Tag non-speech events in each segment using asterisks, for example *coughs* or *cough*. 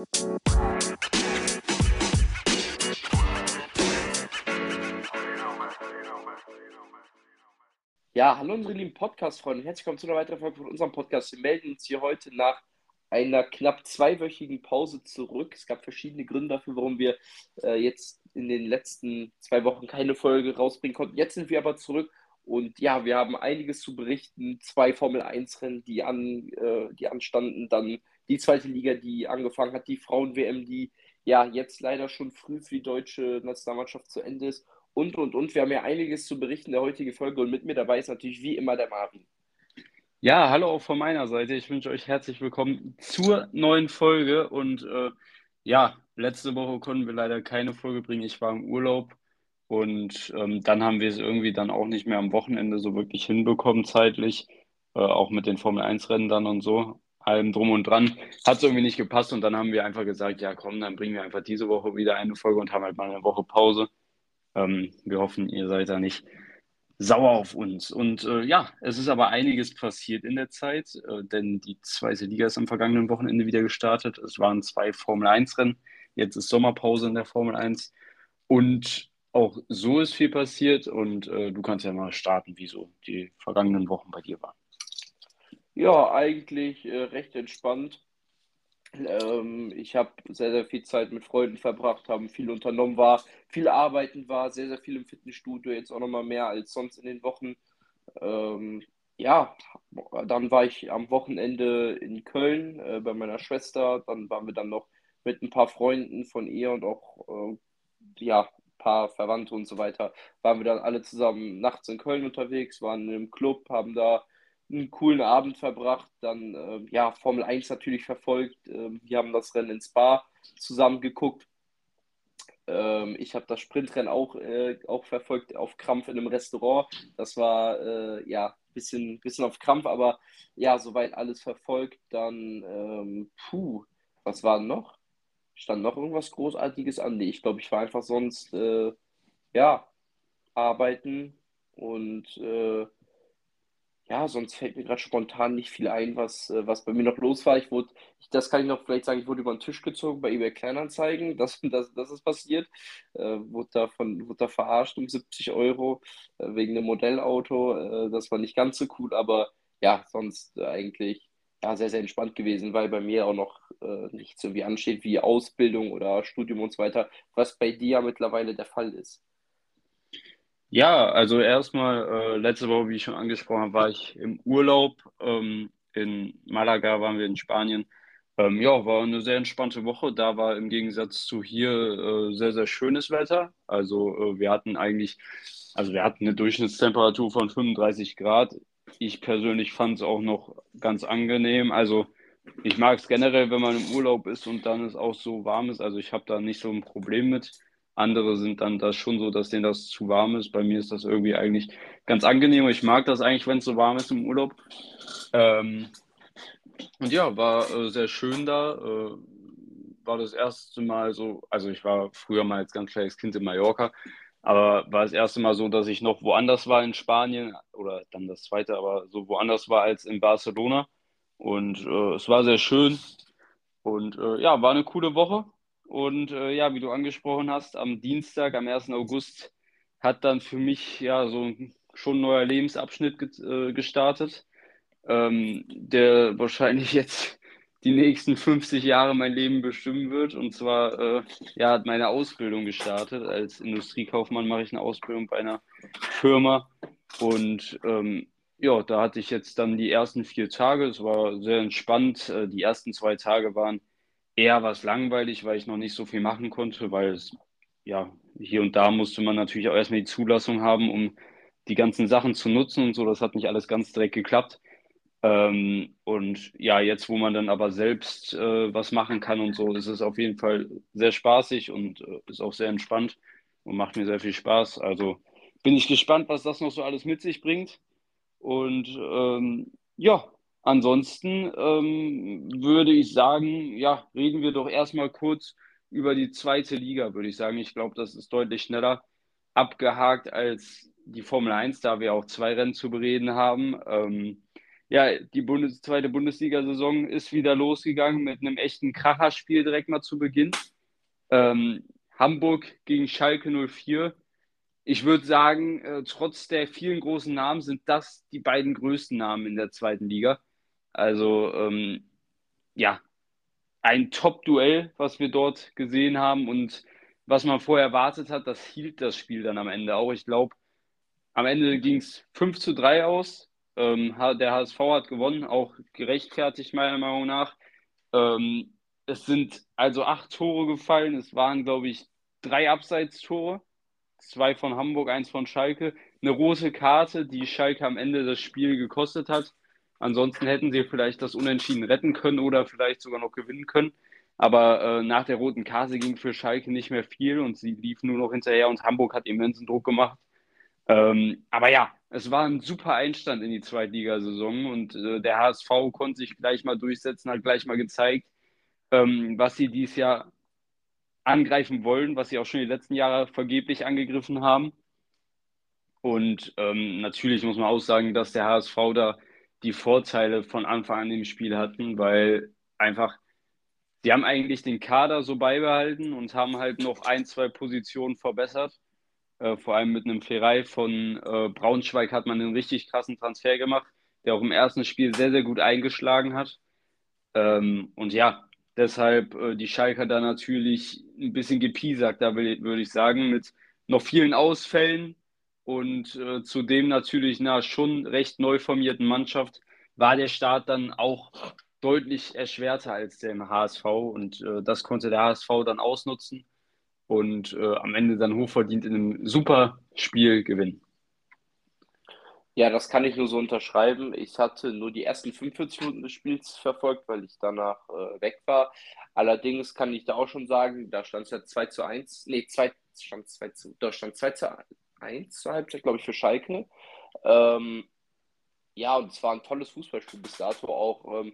Ja, hallo unsere lieben Podcast-Freunde, herzlich willkommen zu einer weiteren Folge von unserem Podcast. Wir melden uns hier heute nach einer knapp zweiwöchigen Pause zurück. Es gab verschiedene Gründe dafür, warum wir äh, jetzt in den letzten zwei Wochen keine Folge rausbringen konnten. Jetzt sind wir aber zurück und ja, wir haben einiges zu berichten. Zwei Formel-1-Rennen, die, an, äh, die anstanden, dann die zweite Liga, die angefangen hat, die Frauen-WM, die ja jetzt leider schon früh für die deutsche Nationalmannschaft zu Ende ist und, und, und. Wir haben ja einiges zu berichten in der heutigen Folge und mit mir dabei ist natürlich wie immer der Marvin. Ja, hallo auch von meiner Seite. Ich wünsche euch herzlich willkommen zur neuen Folge und äh, ja, letzte Woche konnten wir leider keine Folge bringen. Ich war im Urlaub und ähm, dann haben wir es irgendwie dann auch nicht mehr am Wochenende so wirklich hinbekommen zeitlich, äh, auch mit den Formel 1 Rennen dann und so, allem drum und dran. Hat es irgendwie nicht gepasst und dann haben wir einfach gesagt, ja komm, dann bringen wir einfach diese Woche wieder eine Folge und haben halt mal eine Woche Pause. Ähm, wir hoffen, ihr seid da nicht sauer auf uns. Und äh, ja, es ist aber einiges passiert in der Zeit, äh, denn die zweite Liga ist am vergangenen Wochenende wieder gestartet. Es waren zwei Formel-1-Rennen. Jetzt ist Sommerpause in der Formel 1. Und auch so ist viel passiert. Und äh, du kannst ja mal starten, wie so die vergangenen Wochen bei dir waren. Ja, eigentlich äh, recht entspannt. Ähm, ich habe sehr, sehr viel Zeit mit Freunden verbracht, haben viel unternommen, war viel arbeiten, war sehr, sehr viel im Fitnessstudio, jetzt auch nochmal mehr als sonst in den Wochen. Ähm, ja, dann war ich am Wochenende in Köln äh, bei meiner Schwester. Dann waren wir dann noch mit ein paar Freunden von ihr und auch äh, ja, ein paar Verwandte und so weiter. Waren wir dann alle zusammen nachts in Köln unterwegs, waren im Club, haben da einen coolen Abend verbracht, dann äh, ja, Formel 1 natürlich verfolgt. Ähm, wir haben das Rennen in Spa zusammen geguckt. Ähm, ich habe das Sprintrennen auch, äh, auch verfolgt auf Krampf in einem Restaurant. Das war äh, ja ein bisschen, bisschen auf Krampf, aber ja, soweit alles verfolgt. Dann, ähm, puh, was war noch? Stand noch irgendwas Großartiges an? Nee, ich glaube, ich war einfach sonst, äh, ja, arbeiten und äh, ja, sonst fällt mir gerade spontan nicht viel ein, was, äh, was bei mir noch los war. Ich wurde, ich, das kann ich noch vielleicht sagen, ich wurde über den Tisch gezogen bei eBay Kleinanzeigen. *laughs* Das, das, das ist passiert. Äh, wurde, da von, wurde da verarscht um 70 Euro äh, wegen einem Modellauto. Äh, das war nicht ganz so cool, aber ja, sonst äh, eigentlich ja, sehr, sehr entspannt gewesen, weil bei mir auch noch äh, nicht so wie ansteht wie Ausbildung oder Studium und so weiter, was bei dir ja mittlerweile der Fall ist. Ja, also erstmal, äh, letzte Woche, wie ich schon angesprochen habe, war ich im Urlaub. Ähm, in Malaga waren wir in Spanien. Ähm, ja, war eine sehr entspannte Woche. Da war im Gegensatz zu hier äh, sehr, sehr schönes Wetter. Also äh, wir hatten eigentlich, also wir hatten eine Durchschnittstemperatur von 35 Grad. Ich persönlich fand es auch noch ganz angenehm. Also ich mag es generell, wenn man im Urlaub ist und dann es auch so warm ist. Also ich habe da nicht so ein Problem mit. Andere sind dann das schon so, dass denen das zu warm ist. Bei mir ist das irgendwie eigentlich ganz angenehm. Ich mag das eigentlich, wenn es so warm ist im Urlaub. Ähm, und ja, war äh, sehr schön da. Äh, war das erste Mal so, also ich war früher mal als ganz kleines Kind in Mallorca, aber war das erste Mal so, dass ich noch woanders war in Spanien oder dann das zweite, aber so woanders war als in Barcelona. Und äh, es war sehr schön. Und äh, ja, war eine coole Woche. Und äh, ja, wie du angesprochen hast, am Dienstag, am 1. August, hat dann für mich ja so schon ein neuer Lebensabschnitt ge äh, gestartet, ähm, der wahrscheinlich *laughs* jetzt die nächsten 50 Jahre mein Leben bestimmen wird. Und zwar äh, ja, hat meine Ausbildung gestartet. Als Industriekaufmann mache ich eine Ausbildung bei einer Firma. Und ähm, ja, da hatte ich jetzt dann die ersten vier Tage. Es war sehr entspannt. Äh, die ersten zwei Tage waren eher was langweilig, weil ich noch nicht so viel machen konnte, weil es, ja, hier und da musste man natürlich auch erstmal die Zulassung haben, um die ganzen Sachen zu nutzen und so. Das hat nicht alles ganz direkt geklappt. Ähm, und ja, jetzt, wo man dann aber selbst äh, was machen kann und so, ist es auf jeden Fall sehr spaßig und äh, ist auch sehr entspannt und macht mir sehr viel Spaß. Also bin ich gespannt, was das noch so alles mit sich bringt. Und ähm, ja, Ansonsten ähm, würde ich sagen, ja, reden wir doch erstmal kurz über die zweite Liga, würde ich sagen. Ich glaube, das ist deutlich schneller abgehakt als die Formel 1, da wir auch zwei Rennen zu bereden haben. Ähm, ja, die Bundes zweite Bundesliga-Saison ist wieder losgegangen mit einem echten Kracherspiel direkt mal zu Beginn. Ähm, Hamburg gegen Schalke 04. Ich würde sagen, äh, trotz der vielen großen Namen sind das die beiden größten Namen in der zweiten Liga. Also ähm, ja, ein Top-Duell, was wir dort gesehen haben und was man vorher erwartet hat, das hielt das Spiel dann am Ende auch. Ich glaube, am Ende ging es 5 zu 3 aus. Ähm, der HSV hat gewonnen, auch gerechtfertigt meiner Meinung nach. Ähm, es sind also acht Tore gefallen. Es waren, glaube ich, drei Abseitstore. Zwei von Hamburg, eins von Schalke. Eine rote Karte, die Schalke am Ende das Spiel gekostet hat. Ansonsten hätten sie vielleicht das Unentschieden retten können oder vielleicht sogar noch gewinnen können. Aber äh, nach der roten Karte ging für Schalke nicht mehr viel und sie liefen nur noch hinterher und Hamburg hat immensen Druck gemacht. Ähm, aber ja, es war ein super Einstand in die Zweitligasaison und äh, der HSV konnte sich gleich mal durchsetzen, hat gleich mal gezeigt, ähm, was sie dieses Jahr angreifen wollen, was sie auch schon die letzten Jahre vergeblich angegriffen haben. Und ähm, natürlich muss man auch sagen, dass der HSV da die Vorteile von Anfang an im Spiel hatten, weil einfach, sie haben eigentlich den Kader so beibehalten und haben halt noch ein, zwei Positionen verbessert. Äh, vor allem mit einem Ferrei von äh, Braunschweig hat man einen richtig krassen Transfer gemacht, der auch im ersten Spiel sehr, sehr gut eingeschlagen hat. Ähm, und ja, deshalb äh, die Schalker da natürlich ein bisschen gepiesackt, da würde ich sagen, mit noch vielen Ausfällen und äh, zudem natürlich einer schon recht neu formierten Mannschaft war der Start dann auch deutlich erschwerter als der im HSV und äh, das konnte der HSV dann ausnutzen und äh, am Ende dann hochverdient in einem super Spiel gewinnen. Ja, das kann ich nur so unterschreiben. Ich hatte nur die ersten 45 Minuten des Spiels verfolgt, weil ich danach äh, weg war. Allerdings kann ich da auch schon sagen, da stand es ja 2 zu 1. Nee, 2, stand 2 zu, da stand 2 zu 1 zur Halbzeit, glaube ich, für Schalke. Ähm, ja, und es war ein tolles Fußballspiel bis dato auch. Ähm,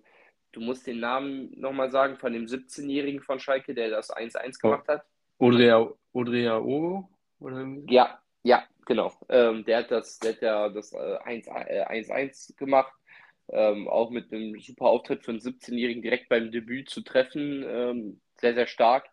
du musst den Namen nochmal sagen von dem 17-Jährigen von Schalke, der das 1-1 gemacht hat. Odrea, Odrea? Oder? Ja, ja, genau. Ähm, der hat das, der hat ja das 1-1 äh, gemacht. Ähm, auch mit einem super Auftritt für einen 17-Jährigen direkt beim Debüt zu treffen. Ähm, sehr, sehr stark.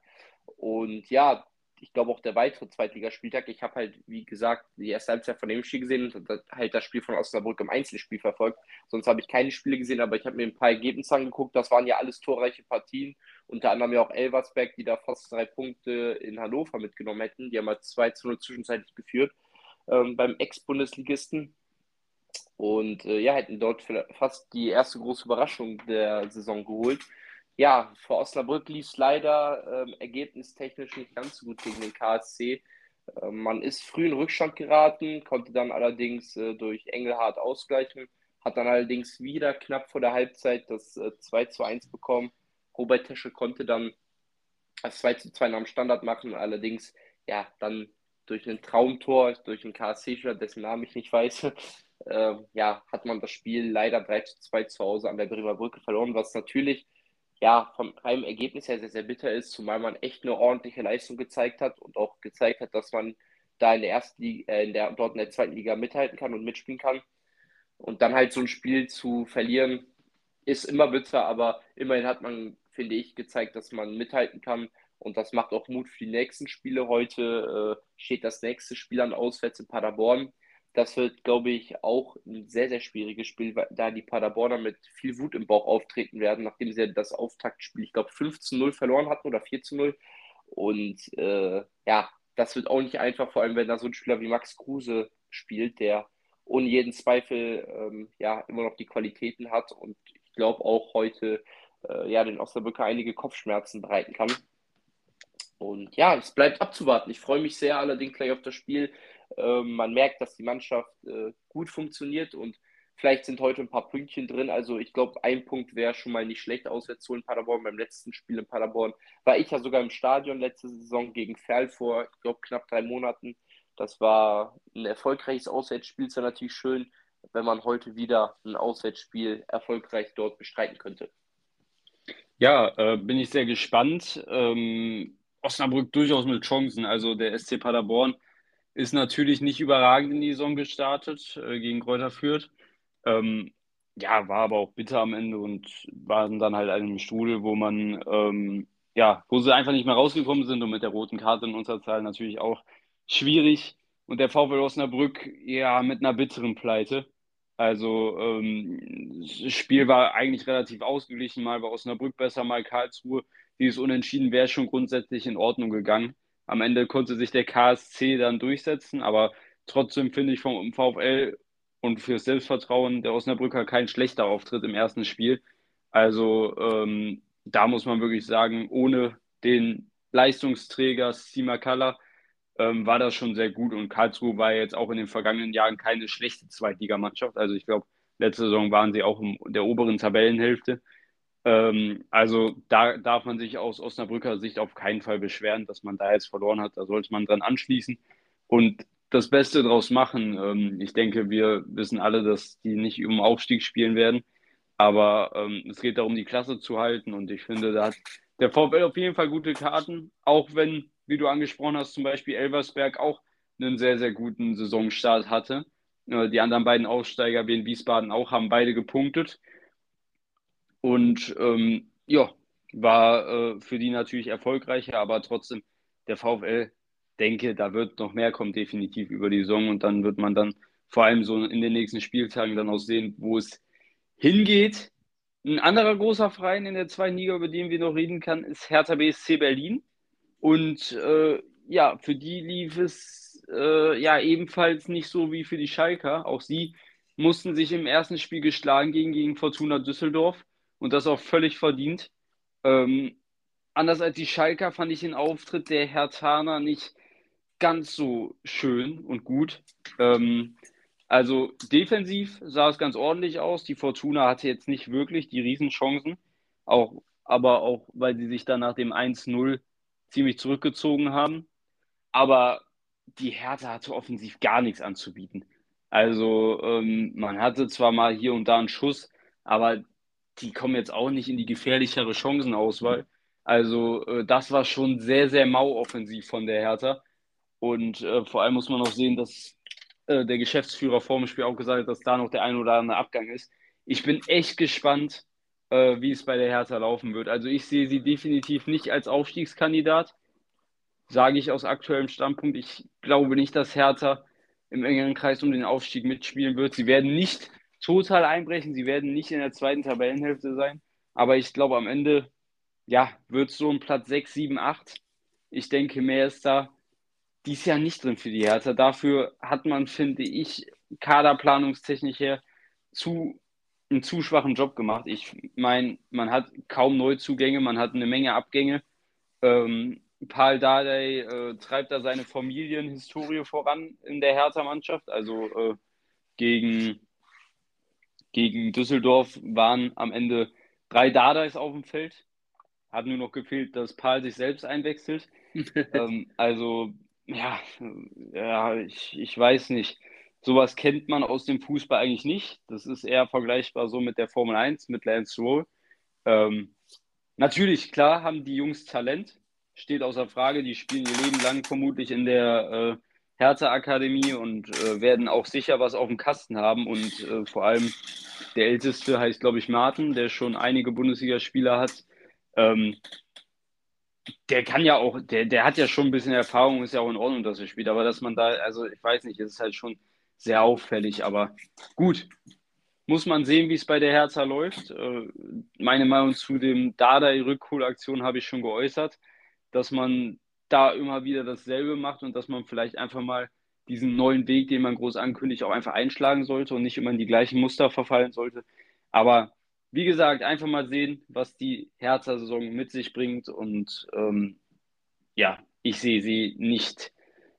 Und ja, ich glaube auch der weitere Zweitligaspieltag. Ich habe halt, wie gesagt, die erste Halbzeit von dem Spiel gesehen und halt das Spiel von Osnabrück im Einzelspiel verfolgt. Sonst habe ich keine Spiele gesehen, aber ich habe mir ein paar Ergebnisse angeguckt. Das waren ja alles torreiche Partien. Unter anderem ja auch Elversberg, die da fast drei Punkte in Hannover mitgenommen hätten. Die haben halt 2 zu 0 zwischenzeitlich geführt ähm, beim Ex-Bundesligisten. Und äh, ja, hätten dort fast die erste große Überraschung der Saison geholt ja, für Osnabrück lief es leider ähm, ergebnistechnisch nicht ganz so gut gegen den KSC. Äh, man ist früh in Rückstand geraten, konnte dann allerdings äh, durch Engelhardt ausgleichen, hat dann allerdings wieder knapp vor der Halbzeit das äh, 2 zu 1 bekommen. Robert Tesche konnte dann das 2 zu 2 nach dem Standard machen, allerdings ja dann durch ein Traumtor, durch einen KSC-Spieler, dessen Namen ich nicht weiß, *laughs* äh, ja, hat man das Spiel leider 3 zu 2 zu Hause an der Bremer Brücke verloren, was natürlich ja, vom reinen Ergebnis her sehr, sehr bitter ist, zumal man echt eine ordentliche Leistung gezeigt hat und auch gezeigt hat, dass man da in der ersten Liga, äh, in der, dort in der zweiten Liga mithalten kann und mitspielen kann. Und dann halt so ein Spiel zu verlieren, ist immer bitter, aber immerhin hat man, finde ich, gezeigt, dass man mithalten kann. Und das macht auch Mut für die nächsten Spiele. Heute äh, steht das nächste Spiel an auswärts in Paderborn. Das wird, glaube ich, auch ein sehr, sehr schwieriges Spiel, da die Paderborner mit viel Wut im Bauch auftreten werden, nachdem sie das Auftaktspiel, ich glaube, 5 zu 0 verloren hatten oder 4 zu 0. Und äh, ja, das wird auch nicht einfach, vor allem wenn da so ein Spieler wie Max Kruse spielt, der ohne jeden Zweifel ähm, ja immer noch die Qualitäten hat und ich glaube auch heute äh, ja den Osnabrücker einige Kopfschmerzen bereiten kann. Und ja, es bleibt abzuwarten. Ich freue mich sehr allerdings gleich auf das Spiel. Ähm, man merkt, dass die Mannschaft äh, gut funktioniert und vielleicht sind heute ein paar Pünktchen drin. Also ich glaube, ein Punkt wäre schon mal nicht schlecht auswärts in Paderborn. Beim letzten Spiel in Paderborn war ich ja sogar im Stadion letzte Saison gegen Ferl vor, ich glaube, knapp drei Monaten. Das war ein erfolgreiches Auswärtsspiel. Es wäre natürlich schön, wenn man heute wieder ein Auswärtsspiel erfolgreich dort bestreiten könnte. Ja, äh, bin ich sehr gespannt. Ähm, Osnabrück durchaus mit Chancen. Also der SC Paderborn ist natürlich nicht überragend in die Saison gestartet äh, gegen Kräuter Fürth. Ähm, ja, war aber auch bitter am Ende und waren dann halt in einem Strudel, wo man, ähm, ja, wo sie einfach nicht mehr rausgekommen sind und mit der roten Karte in Unterzahl natürlich auch schwierig. Und der VfL Osnabrück, ja, mit einer bitteren Pleite. Also, ähm, das Spiel war eigentlich relativ ausgeglichen. Mal war Osnabrück besser, mal Karlsruhe. Dieses Unentschieden wäre schon grundsätzlich in Ordnung gegangen. Am Ende konnte sich der KSC dann durchsetzen, aber trotzdem finde ich vom VfL und fürs Selbstvertrauen der Osnabrücker kein schlechter Auftritt im ersten Spiel. Also ähm, da muss man wirklich sagen, ohne den Leistungsträger Simakala ähm, war das schon sehr gut und Karlsruhe war jetzt auch in den vergangenen Jahren keine schlechte Zweitligamannschaft. Also ich glaube, letzte Saison waren sie auch in der oberen Tabellenhälfte. Ähm, also da darf man sich aus Osnabrücker Sicht auf keinen Fall beschweren, dass man da jetzt verloren hat. Da sollte man dran anschließen. Und das Beste draus machen. Ähm, ich denke, wir wissen alle, dass die nicht um Aufstieg spielen werden. Aber ähm, es geht darum, die Klasse zu halten. Und ich finde, da hat der VfL auf jeden Fall gute Karten. Auch wenn, wie du angesprochen hast, zum Beispiel Elversberg auch einen sehr, sehr guten Saisonstart hatte. Äh, die anderen beiden Aufsteiger, wie in Wiesbaden auch, haben beide gepunktet. Und ähm, ja, war äh, für die natürlich erfolgreicher, aber trotzdem der VfL denke, da wird noch mehr kommen, definitiv über die Saison. Und dann wird man dann vor allem so in den nächsten Spieltagen dann auch sehen, wo es hingeht. Ein anderer großer Verein in der zweiten Liga, über den wir noch reden können, ist Hertha BSC Berlin. Und äh, ja, für die lief es äh, ja ebenfalls nicht so wie für die Schalker. Auch sie mussten sich im ersten Spiel geschlagen gegen, gegen Fortuna Düsseldorf und das auch völlig verdient. Ähm, anders als die Schalker fand ich den Auftritt der Herthaner nicht ganz so schön und gut. Ähm, also defensiv sah es ganz ordentlich aus. Die Fortuna hatte jetzt nicht wirklich die Riesenchancen, auch, aber auch, weil sie sich dann nach dem 1-0 ziemlich zurückgezogen haben. Aber die Hertha hatte offensiv gar nichts anzubieten. Also ähm, man hatte zwar mal hier und da einen Schuss, aber die kommen jetzt auch nicht in die gefährlichere Chancenauswahl. Also äh, das war schon sehr, sehr mau offensiv von der Hertha. Und äh, vor allem muss man noch sehen, dass äh, der Geschäftsführer vor dem Spiel auch gesagt hat, dass da noch der ein oder andere Abgang ist. Ich bin echt gespannt, äh, wie es bei der Hertha laufen wird. Also ich sehe sie definitiv nicht als Aufstiegskandidat, sage ich aus aktuellem Standpunkt. Ich glaube nicht, dass Hertha im engeren Kreis um den Aufstieg mitspielen wird. Sie werden nicht total einbrechen, sie werden nicht in der zweiten Tabellenhälfte sein, aber ich glaube am Ende, ja, wird es so ein Platz 6, 7, 8. Ich denke, mehr ist da die ist ja nicht drin für die Hertha. Dafür hat man, finde ich, kaderplanungstechnisch her zu, einen zu schwachen Job gemacht. Ich meine, man hat kaum Neuzugänge, man hat eine Menge Abgänge. Ähm, Paul Dardai äh, treibt da seine Familienhistorie voran in der Hertha-Mannschaft. Also äh, gegen, gegen Düsseldorf waren am Ende drei Dardais auf dem Feld. Hat nur noch gefehlt, dass Paul sich selbst einwechselt. *laughs* ähm, also ja, ja, ich, ich weiß nicht. Sowas kennt man aus dem Fußball eigentlich nicht. Das ist eher vergleichbar so mit der Formel 1, mit Lance Roll. Ähm, natürlich, klar, haben die Jungs Talent, steht außer Frage. Die spielen ihr Leben lang vermutlich in der äh, Hertha-Akademie und äh, werden auch sicher was auf dem Kasten haben. Und äh, vor allem der Älteste heißt, glaube ich, Martin, der schon einige Bundesligaspieler hat. Ähm, der kann ja auch, der, der hat ja schon ein bisschen Erfahrung, ist ja auch in Ordnung, dass er spielt, aber dass man da, also ich weiß nicht, es ist halt schon sehr auffällig, aber gut. Muss man sehen, wie es bei der Hertha läuft. Äh, meine Meinung zu dem Dardai-Rückholaktion habe ich schon geäußert, dass man da immer wieder dasselbe macht und dass man vielleicht einfach mal diesen neuen Weg, den man groß ankündigt, auch einfach einschlagen sollte und nicht immer in die gleichen Muster verfallen sollte. Aber wie gesagt, einfach mal sehen, was die Hertha-Saison mit sich bringt. Und ähm, ja, ich sehe sie nicht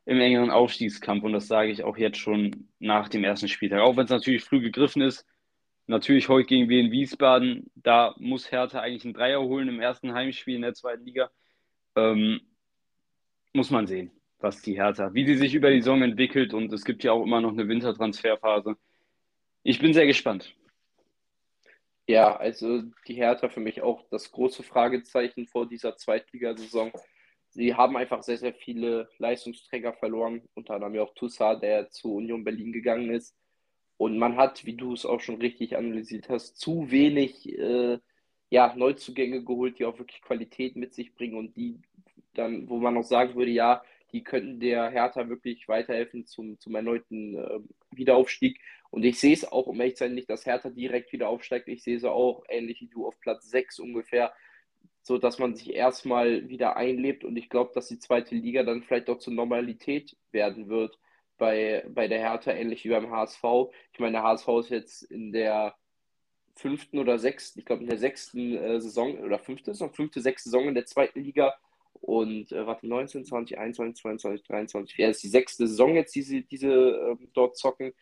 im engeren Aufstiegskampf. Und das sage ich auch jetzt schon nach dem ersten Spieltag. Auch wenn es natürlich früh gegriffen ist. Natürlich heute gegen Wien Wiesbaden. Da muss Hertha eigentlich einen Dreier holen im ersten Heimspiel in der zweiten Liga. Ähm, muss man sehen, was die Hertha, wie sie sich über die Saison entwickelt. Und es gibt ja auch immer noch eine Wintertransferphase. Ich bin sehr gespannt. Ja, also die Hertha für mich auch das große Fragezeichen vor dieser Zweitligasaison. Sie haben einfach sehr, sehr viele Leistungsträger verloren, unter anderem ja auch Toussaint, der zu Union Berlin gegangen ist. Und man hat, wie du es auch schon richtig analysiert hast, zu wenig äh, ja, Neuzugänge geholt, die auch wirklich Qualität mit sich bringen und die dann, wo man auch sagen würde, ja, die könnten der Hertha wirklich weiterhelfen zum, zum erneuten äh, Wiederaufstieg. Und ich sehe es auch, um ehrlich zu sein, nicht, dass Hertha direkt wieder aufsteigt. Ich sehe es auch ähnlich wie du auf Platz 6 ungefähr, so dass man sich erstmal wieder einlebt. Und ich glaube, dass die zweite Liga dann vielleicht auch zur Normalität werden wird bei, bei der Hertha, ähnlich wie beim HSV. Ich meine, der HSV ist jetzt in der fünften oder sechsten, ich glaube in der sechsten äh, Saison oder fünfte fünfte, sechste Saison in der zweiten Liga und äh, warte, 19, 20, 21, 22, 23, ja, ist die sechste Saison jetzt, diese, diese äh, dort zocken.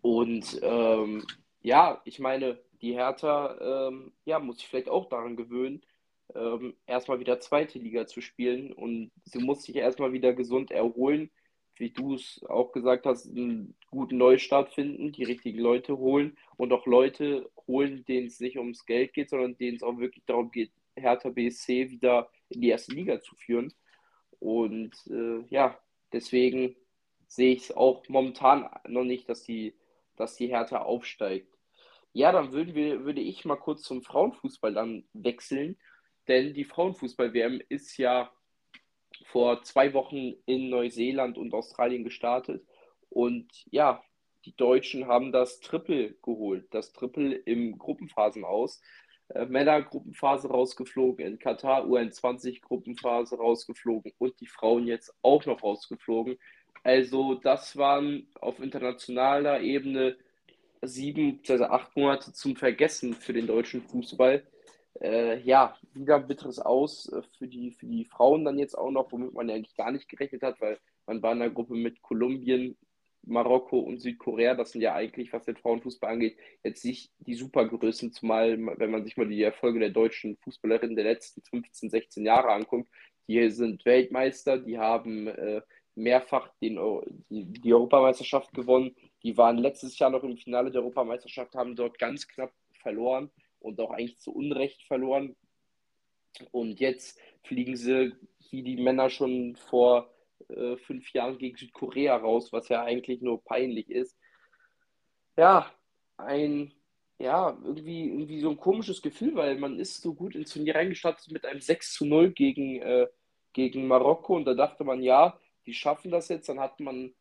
Und ähm, ja, ich meine, die Hertha ähm, ja, muss sich vielleicht auch daran gewöhnen, ähm, erstmal wieder zweite Liga zu spielen. Und sie muss sich erstmal wieder gesund erholen. Wie du es auch gesagt hast, einen guten Neustart finden, die richtigen Leute holen. Und auch Leute holen, denen es nicht ums Geld geht, sondern denen es auch wirklich darum geht, Hertha BSC wieder in die erste Liga zu führen. Und äh, ja, deswegen sehe ich es auch momentan noch nicht, dass die, dass die Hertha aufsteigt. Ja, dann würden wir, würde ich mal kurz zum Frauenfußball dann wechseln, denn die Frauenfußball-WM ist ja vor zwei Wochen in Neuseeland und Australien gestartet. Und ja, die Deutschen haben das Triple geholt, das Triple im Gruppenphasen aus. Äh, Männer-Gruppenphase rausgeflogen, in Katar U21-Gruppenphase rausgeflogen und die Frauen jetzt auch noch rausgeflogen. Also das waren auf internationaler Ebene sieben, also acht Monate zum Vergessen für den deutschen Fußball äh, ja, wieder ein bitteres Aus äh, für, die, für die Frauen dann jetzt auch noch, womit man ja eigentlich gar nicht gerechnet hat, weil man war in der Gruppe mit Kolumbien, Marokko und Südkorea. Das sind ja eigentlich, was den Frauenfußball angeht, jetzt nicht die Supergrößen, zumal wenn man sich mal die Erfolge der deutschen Fußballerinnen der letzten 15, 16 Jahre anguckt. Die sind Weltmeister, die haben äh, mehrfach den, die, die Europameisterschaft gewonnen. Die waren letztes Jahr noch im Finale der Europameisterschaft, haben dort ganz knapp verloren und auch eigentlich zu Unrecht verloren. Und jetzt fliegen sie wie die Männer schon vor äh, fünf Jahren gegen Südkorea raus, was ja eigentlich nur peinlich ist. Ja, ein, ja, irgendwie, irgendwie so ein komisches Gefühl, weil man ist so gut ins Turnier reingestartet mit einem 6 zu 0 gegen, äh, gegen Marokko und da dachte man, ja, die schaffen das jetzt. Dann hat man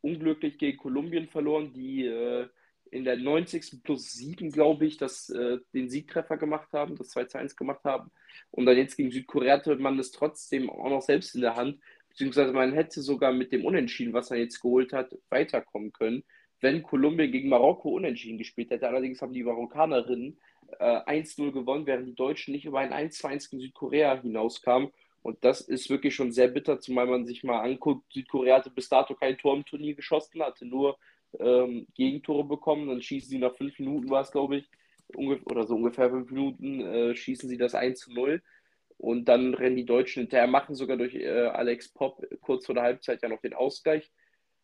unglücklich gegen Kolumbien verloren, die äh, in der 90. plus 7, glaube ich, das, äh, den Siegtreffer gemacht haben, das 2 zu 1 gemacht haben. Und dann jetzt gegen Südkorea hatte man es trotzdem auch noch selbst in der Hand, beziehungsweise man hätte sogar mit dem Unentschieden, was er jetzt geholt hat, weiterkommen können, wenn Kolumbien gegen Marokko unentschieden gespielt hätte. Allerdings haben die Marokkanerinnen äh, 1-0 gewonnen, während die Deutschen nicht über ein 1-2-1 gegen Südkorea hinauskamen. Und das ist wirklich schon sehr bitter, zumal man sich mal anguckt, Südkorea hatte bis dato kein Tor im Turnier geschossen, hatte nur ähm, Gegentore bekommen. Dann schießen sie nach fünf Minuten, war es glaube ich, oder so ungefähr fünf Minuten, äh, schießen sie das 1 zu 0. Und dann rennen die Deutschen hinterher, machen sogar durch äh, Alex Popp kurz vor der Halbzeit ja noch den Ausgleich.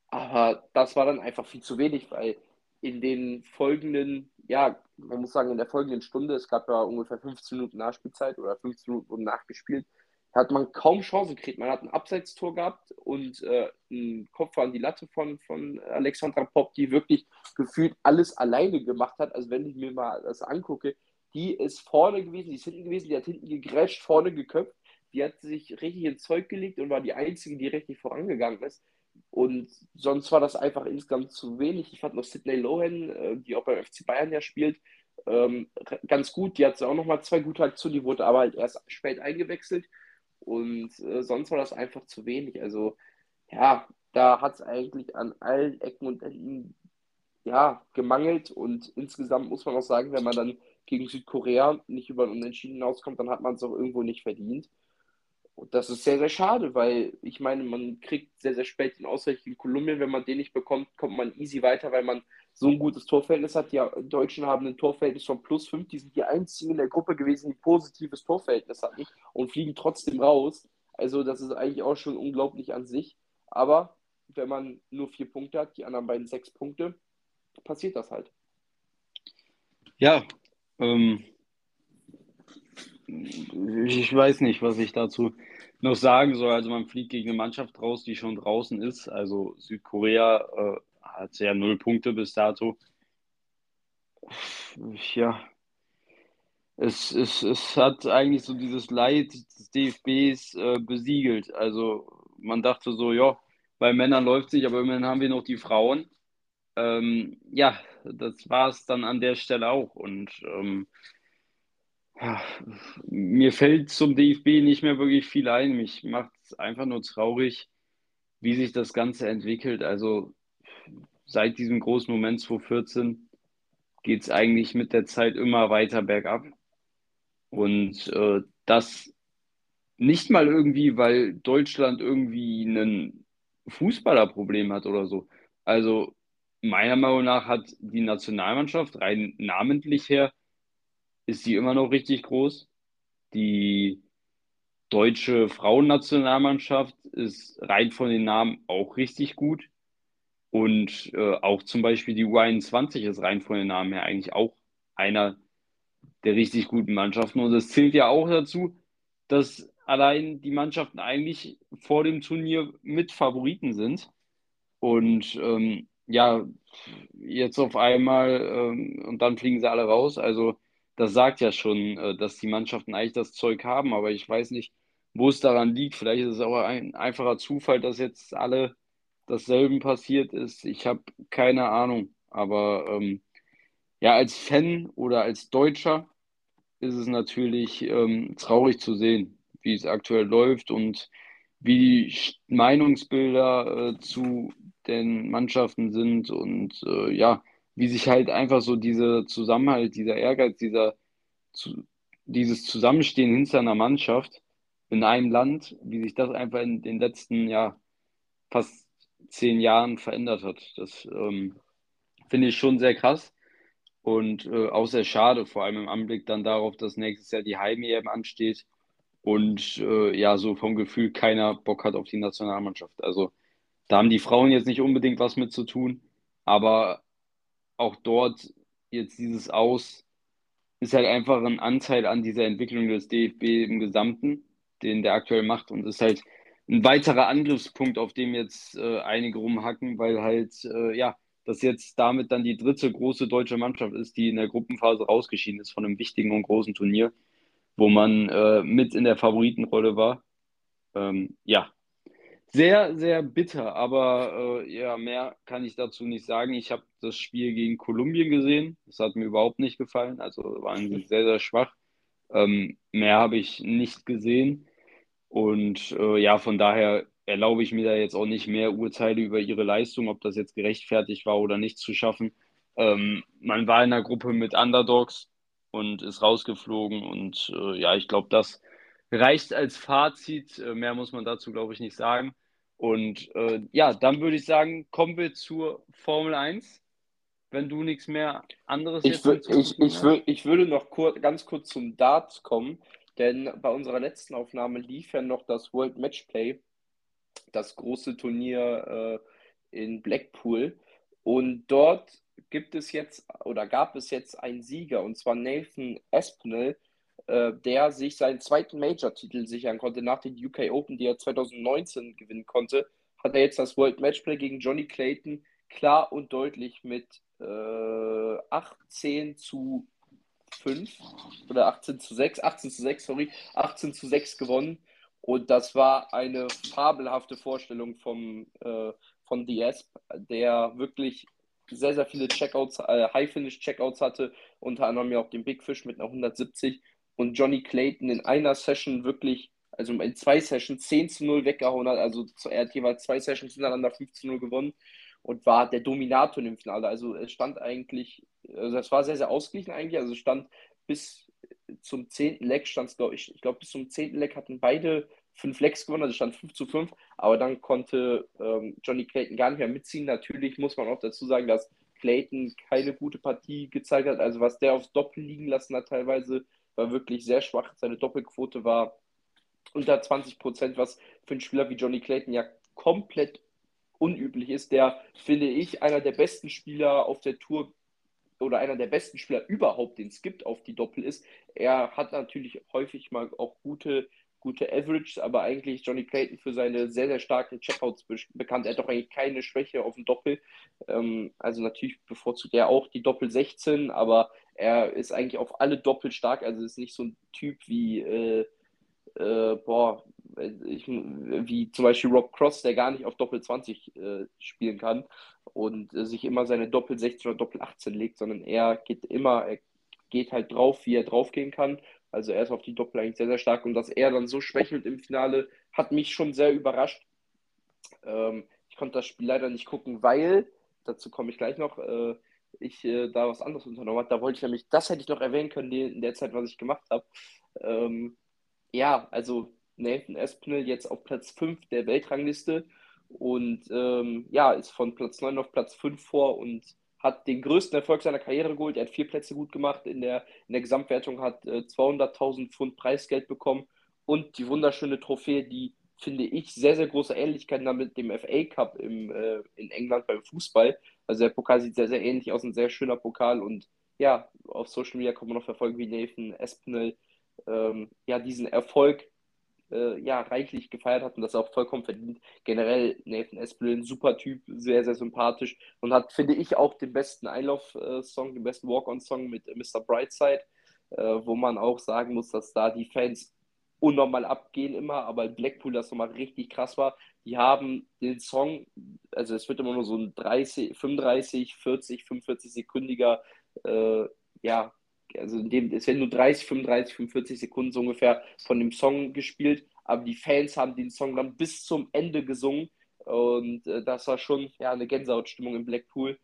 Aber das war dann einfach viel zu wenig, weil in den folgenden, ja, man muss sagen, in der folgenden Stunde, es gab ja ungefähr 15 Minuten Nachspielzeit oder 15 Minuten wurden nachgespielt, hat man kaum Chancen gekriegt. Man hat ein Abseitstor gehabt und äh, einen Kopf an die Latte von, von Alexandra Popp, die wirklich gefühlt alles alleine gemacht hat. Also wenn ich mir mal das angucke, die ist vorne gewesen, die ist hinten gewesen, die hat hinten gegrätscht, vorne geköpft. Die hat sich richtig ins Zeug gelegt und war die Einzige, die richtig vorangegangen ist. Und sonst war das einfach insgesamt zu wenig. Ich fand noch Sidney Lohan, äh, die auch beim FC Bayern ja spielt, ähm, ganz gut. Die hatte auch noch mal zwei gute Aktionen, die wurde aber halt erst spät eingewechselt. Und äh, sonst war das einfach zu wenig. Also, ja, da hat es eigentlich an allen Ecken und Enden ja, gemangelt. Und insgesamt muss man auch sagen, wenn man dann gegen Südkorea nicht über einen Unentschieden hinauskommt, dann hat man es auch irgendwo nicht verdient. Und das ist sehr, sehr schade, weil ich meine, man kriegt sehr, sehr spät den Ausgleich gegen Kolumbien. Wenn man den nicht bekommt, kommt man easy weiter, weil man so ein gutes Torverhältnis hat. Die Deutschen haben ein Torverhältnis von plus 5. Die sind die einzigen in der Gruppe gewesen, die positives Torverhältnis hatten und fliegen trotzdem raus. Also, das ist eigentlich auch schon unglaublich an sich. Aber wenn man nur vier Punkte hat, die anderen beiden sechs Punkte, passiert das halt. Ja, ähm, ich weiß nicht, was ich dazu noch sagen soll. Also man fliegt gegen eine Mannschaft raus, die schon draußen ist. Also Südkorea äh, hat ja null Punkte bis dato. Ja, es, es, es hat eigentlich so dieses Leid des DFBs äh, besiegelt. Also man dachte so, ja, bei Männern läuft es nicht, aber immerhin haben wir noch die Frauen. Ähm, ja, das war es dann an der Stelle auch. Und ähm, ja, mir fällt zum DFB nicht mehr wirklich viel ein. Mich macht es einfach nur traurig, wie sich das Ganze entwickelt. Also seit diesem großen Moment 2014 geht es eigentlich mit der Zeit immer weiter bergab. Und äh, das nicht mal irgendwie, weil Deutschland irgendwie ein Fußballerproblem hat oder so. Also meiner Meinung nach hat die Nationalmannschaft rein namentlich her, ist sie immer noch richtig groß. Die deutsche Frauennationalmannschaft ist rein von den Namen auch richtig gut. Und äh, auch zum Beispiel die U21 ist rein von den Namen her eigentlich auch einer der richtig guten Mannschaften. Und es zählt ja auch dazu, dass allein die Mannschaften eigentlich vor dem Turnier mit Favoriten sind. Und ähm, ja, jetzt auf einmal ähm, und dann fliegen sie alle raus. Also das sagt ja schon, äh, dass die Mannschaften eigentlich das Zeug haben, aber ich weiß nicht, wo es daran liegt. Vielleicht ist es auch ein einfacher Zufall, dass jetzt alle dasselbe passiert ist. Ich habe keine Ahnung. Aber ähm, ja, als Fan oder als Deutscher ist es natürlich ähm, traurig zu sehen, wie es aktuell läuft und wie die Meinungsbilder äh, zu den Mannschaften sind und äh, ja, wie sich halt einfach so dieser Zusammenhalt, dieser Ehrgeiz, dieser, zu, dieses Zusammenstehen hinter einer Mannschaft in einem Land, wie sich das einfach in den letzten, ja, fast zehn Jahren verändert hat. Das ähm, finde ich schon sehr krass. Und äh, auch sehr schade, vor allem im Anblick dann darauf, dass nächstes Jahr die Heim-EM ansteht und äh, ja, so vom Gefühl keiner Bock hat auf die Nationalmannschaft. Also da haben die Frauen jetzt nicht unbedingt was mit zu tun, aber auch dort jetzt dieses Aus ist halt einfach ein Anteil an dieser Entwicklung des DFB im Gesamten, den der aktuell macht und ist halt ein weiterer Angriffspunkt, auf dem jetzt äh, einige rumhacken, weil halt, äh, ja, das jetzt damit dann die dritte große deutsche Mannschaft ist, die in der Gruppenphase rausgeschieden ist von einem wichtigen und großen Turnier, wo man äh, mit in der Favoritenrolle war. Ähm, ja, sehr, sehr bitter, aber äh, ja, mehr kann ich dazu nicht sagen. Ich habe das Spiel gegen Kolumbien gesehen. Das hat mir überhaupt nicht gefallen. Also waren sie sehr, sehr schwach. Ähm, mehr habe ich nicht gesehen. Und äh, ja, von daher erlaube ich mir da jetzt auch nicht mehr Urteile über ihre Leistung, ob das jetzt gerechtfertigt war oder nicht zu schaffen. Ähm, man war in einer Gruppe mit Underdogs und ist rausgeflogen und äh, ja, ich glaube, das reicht als Fazit. Äh, mehr muss man dazu, glaube ich, nicht sagen. Und äh, ja, dann würde ich sagen, kommen wir zur Formel 1. Wenn du nichts mehr anderes ich jetzt ich, ich, würd, ich würde noch kurz, ganz kurz zum Darts kommen, denn bei unserer letzten Aufnahme lief ja noch das World Matchplay das große Turnier äh, in Blackpool. Und dort gibt es jetzt oder gab es jetzt einen Sieger, und zwar Nathan Aspinall, äh, der sich seinen zweiten Major-Titel sichern konnte nach den UK Open, die er 2019 gewinnen konnte. Hat er jetzt das World Matchplay gegen Johnny Clayton klar und deutlich mit äh, 18 zu 5 oder 18 zu 6, 18 zu 6, sorry, 18 zu 6 gewonnen. Und das war eine fabelhafte Vorstellung vom, äh, von Diaz, der wirklich sehr, sehr viele Checkouts, äh, High-Finish-Checkouts hatte, unter anderem ja auch den Big Fish mit einer 170 und Johnny Clayton in einer Session wirklich, also in zwei Sessions 10 zu 0 weggehauen hat. Also er hat jeweils zwei Sessions hintereinander 5 zu 0 gewonnen und war der Dominator im Finale. Also es stand eigentlich, also es war sehr, sehr ausgeglichen eigentlich. Also es stand bis zum zehnten Leck stand es, glaube ich, ich glaube, bis zum zehnten Leck hatten beide fünf Lecks gewonnen, also stand 5 zu 5, aber dann konnte ähm, Johnny Clayton gar nicht mehr mitziehen. Natürlich muss man auch dazu sagen, dass Clayton keine gute Partie gezeigt hat. Also was der aufs Doppel liegen lassen hat teilweise, war wirklich sehr schwach. Seine Doppelquote war unter 20 Prozent, was für einen Spieler wie Johnny Clayton ja komplett unüblich ist. Der, finde ich, einer der besten Spieler auf der Tour oder einer der besten Spieler überhaupt, den es gibt auf die Doppel ist. Er hat natürlich häufig mal auch gute, gute Average, aber eigentlich Johnny Clayton für seine sehr, sehr starken Checkouts bekannt. Er hat doch eigentlich keine Schwäche auf dem Doppel. Ähm, also natürlich bevorzugt er auch die Doppel 16, aber er ist eigentlich auf alle Doppel stark. Also ist nicht so ein Typ wie, äh, äh, boah, ich, wie zum Beispiel Rob Cross, der gar nicht auf Doppel 20 äh, spielen kann und äh, sich immer seine Doppel 16 oder Doppel 18 legt, sondern er geht immer, er geht halt drauf, wie er draufgehen kann. Also er ist auf die Doppel eigentlich sehr, sehr stark und dass er dann so schwächelt im Finale, hat mich schon sehr überrascht. Ähm, ich konnte das Spiel leider nicht gucken, weil, dazu komme ich gleich noch, äh, ich äh, da was anderes unternommen habe. Da wollte ich nämlich, das hätte ich noch erwähnen können in der Zeit, was ich gemacht habe. Ähm, ja, also Nathan Espinel jetzt auf Platz 5 der Weltrangliste und ähm, ja, ist von Platz 9 auf Platz 5 vor und hat den größten Erfolg seiner Karriere geholt. Er hat vier Plätze gut gemacht in der, in der Gesamtwertung, hat äh, 200.000 Pfund Preisgeld bekommen und die wunderschöne Trophäe, die finde ich sehr, sehr große Ähnlichkeiten mit dem FA Cup im, äh, in England beim Fußball. Also der Pokal sieht sehr, sehr ähnlich aus, ein sehr schöner Pokal und ja, auf Social Media kann man noch verfolgen, wie Nathan Espinel ähm, ja, diesen Erfolg äh, ja, reichlich gefeiert hat und das auch vollkommen verdient. Generell Nathan Espinel, ein super Typ, sehr, sehr sympathisch und hat, finde ich, auch den besten Einlauf-Song, den besten Walk-On-Song mit Mr. Brightside, äh, wo man auch sagen muss, dass da die Fans unnormal abgehen immer, aber Blackpool das nochmal richtig krass war. Die haben den Song, also es wird immer nur so ein 30, 35, 40, 45 sekündiger, äh, ja, also in dem, es werden nur 30, 35, 45 Sekunden so ungefähr von dem Song gespielt, aber die Fans haben den Song dann bis zum Ende gesungen und äh, das war schon ja, eine Gänsehautstimmung im Blackpool.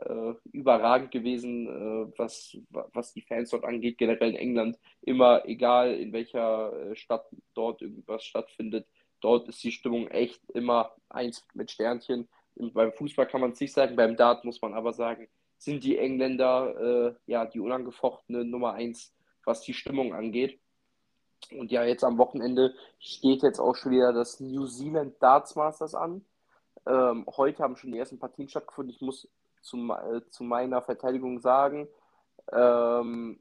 Äh, überragend gewesen, äh, was, was die Fans dort angeht, generell in England. Immer egal, in welcher äh, Stadt dort irgendwas stattfindet, dort ist die Stimmung echt immer eins mit Sternchen. Und beim Fußball kann man es nicht sagen, beim Dart muss man aber sagen, sind die Engländer äh, ja die unangefochtene Nummer eins, was die Stimmung angeht. Und ja, jetzt am Wochenende steht jetzt auch schon wieder das New Zealand Darts Masters an. Ähm, heute haben schon die ersten Partien stattgefunden. Ich muss zu, äh, zu meiner Verteidigung sagen, ähm,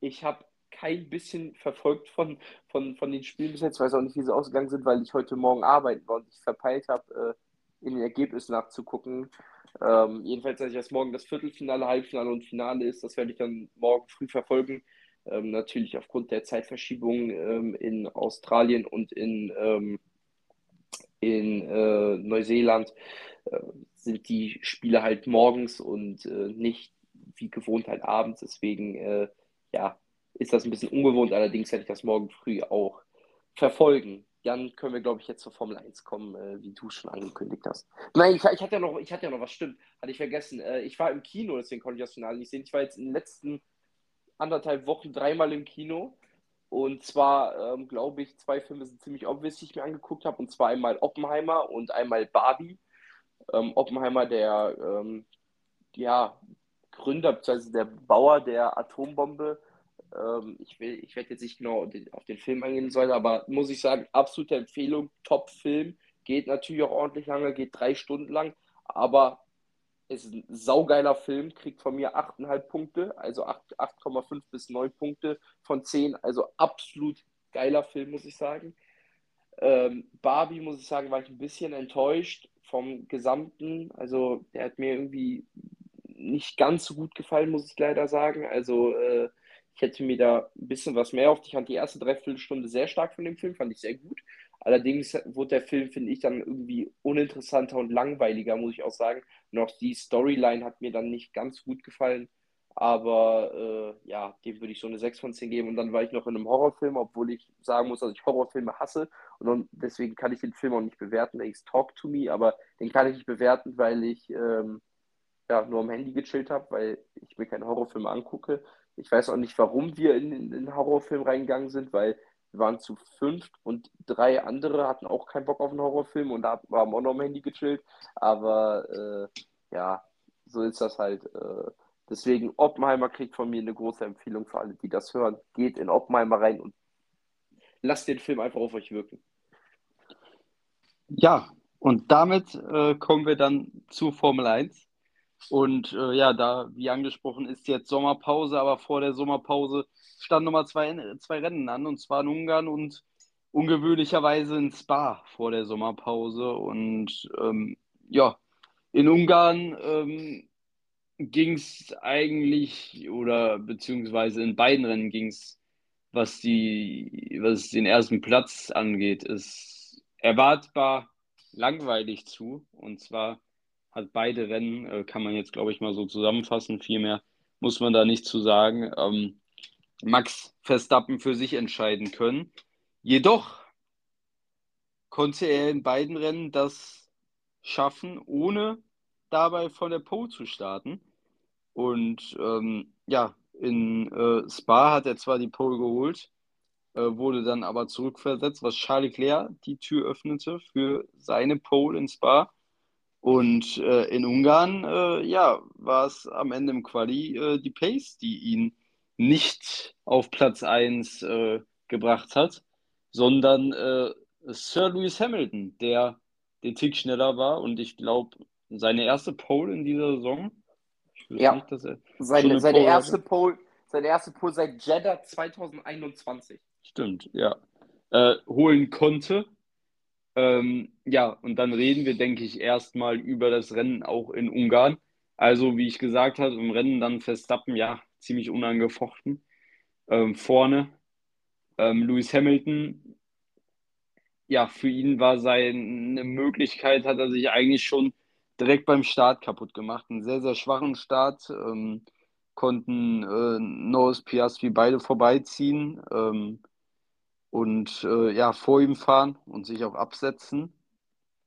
ich habe kein bisschen verfolgt von, von, von den Spielen bis jetzt. Ich weiß auch nicht, wie sie ausgegangen sind, weil ich heute Morgen arbeiten war und ich verpeilt habe, äh, in den Ergebnissen nachzugucken. Ähm, jedenfalls, dass ich erst morgen das Viertelfinale, Halbfinale und Finale ist, das werde ich dann morgen früh verfolgen. Ähm, natürlich aufgrund der Zeitverschiebung ähm, in Australien und in, ähm, in äh, Neuseeland äh, sind die Spiele halt morgens und äh, nicht wie gewohnt halt abends. Deswegen, äh, ja, ist das ein bisschen ungewohnt. Allerdings werde ich das morgen früh auch verfolgen. Jan, können wir, glaube ich, jetzt zur Formel 1 kommen, äh, wie du schon angekündigt hast. Nein, ich, ich, hatte ja noch, ich hatte ja noch was, stimmt, hatte ich vergessen. Äh, ich war im Kino, deswegen konnte ich das Finale nicht sehen. Ich war jetzt in den letzten anderthalb Wochen dreimal im Kino. Und zwar, ähm, glaube ich, zwei Filme sind ziemlich obvious, die ich mir angeguckt habe. Und zwar einmal Oppenheimer und einmal Barbie. Ähm, Oppenheimer, der ähm, ja, Gründer bzw. der Bauer der Atombombe, ähm, ich, ich werde jetzt nicht genau auf den Film eingehen sollen, aber muss ich sagen, absolute Empfehlung, Top-Film. Geht natürlich auch ordentlich lange, geht drei Stunden lang, aber ist ein saugeiler Film, kriegt von mir 8,5 Punkte, also 8,5 bis 9 Punkte von 10, also absolut geiler Film, muss ich sagen. Ähm, Barbie, muss ich sagen, war ich ein bisschen enttäuscht vom Gesamten. Also, der hat mir irgendwie nicht ganz so gut gefallen, muss ich leider sagen. Also, äh, ich hätte mir da ein bisschen was mehr auf. Ich fand die erste Dreiviertelstunde sehr stark von dem Film, fand ich sehr gut. Allerdings wurde der Film, finde ich, dann irgendwie uninteressanter und langweiliger, muss ich auch sagen. Auch die Storyline hat mir dann nicht ganz gut gefallen. Aber äh, ja, dem würde ich so eine 6 von 10 geben. Und dann war ich noch in einem Horrorfilm, obwohl ich sagen muss, dass ich Horrorfilme hasse. Und dann, deswegen kann ich den Film auch nicht bewerten. Der ist Talk to Me, aber den kann ich nicht bewerten, weil ich ähm, ja, nur am Handy gechillt habe, weil ich mir keine Horrorfilme angucke. Ich weiß auch nicht, warum wir in, den Horrorfilm reingegangen sind, weil wir waren zu fünft und drei andere hatten auch keinen Bock auf einen Horrorfilm und da haben auch noch am Handy gechillt. Aber äh, ja, so ist das halt. Äh, deswegen, Oppenheimer kriegt von mir eine große Empfehlung für alle, die das hören. Geht in Oppenheimer rein und lasst den Film einfach auf euch wirken. Ja, und damit äh, kommen wir dann zu Formel 1. Und äh, ja, da, wie angesprochen, ist jetzt Sommerpause, aber vor der Sommerpause standen nochmal zwei, zwei Rennen an, und zwar in Ungarn und ungewöhnlicherweise in Spa vor der Sommerpause. Und ähm, ja, in Ungarn ähm, ging es eigentlich, oder beziehungsweise in beiden Rennen ging es, was, was den ersten Platz angeht, ist erwartbar langweilig zu. Und zwar hat beide Rennen, äh, kann man jetzt, glaube ich, mal so zusammenfassen, viel mehr muss man da nicht zu sagen, ähm, Max Verstappen für sich entscheiden können. Jedoch konnte er in beiden Rennen das schaffen, ohne dabei von der Pole zu starten. Und ähm, ja, in äh, Spa hat er zwar die Pole geholt, äh, wurde dann aber zurückversetzt, was Charles Leclerc die Tür öffnete für seine Pole in Spa. Und äh, in Ungarn, äh, ja, war es am Ende im Quali äh, die Pace, die ihn nicht auf Platz 1 äh, gebracht hat, sondern Sir Lewis Hamilton, der den Tick schneller war und ich glaube, seine erste Pole in dieser Saison. ja, nicht, seine, seine Pole erste hatte. Pole, seine erste Pole seit Jeddah 2021. Stimmt, ja. Äh, holen konnte. Ähm, ja, und dann reden wir, denke ich, erstmal über das Rennen auch in Ungarn. Also, wie ich gesagt habe, im Rennen dann Verstappen, ja, ziemlich unangefochten. Ähm, vorne ähm, Lewis Hamilton ja, für ihn war seine Möglichkeit, hat er sich eigentlich schon direkt beim Start kaputt gemacht. Einen sehr, sehr schwachen Start. Ähm, konnten äh, Norris Piastri beide vorbeiziehen ähm, und äh, ja, vor ihm fahren und sich auch absetzen.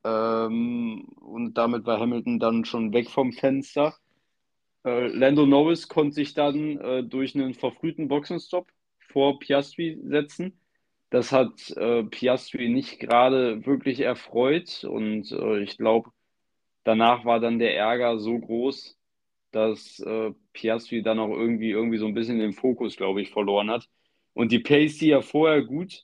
Ähm, und damit war Hamilton dann schon weg vom Fenster. Äh, Lando Norris konnte sich dann äh, durch einen verfrühten Boxenstopp vor Piastri setzen das hat äh, Piastri nicht gerade wirklich erfreut und äh, ich glaube, danach war dann der Ärger so groß, dass äh, Piastri dann auch irgendwie, irgendwie so ein bisschen den Fokus, glaube ich, verloren hat. Und die Pace, die er vorher gut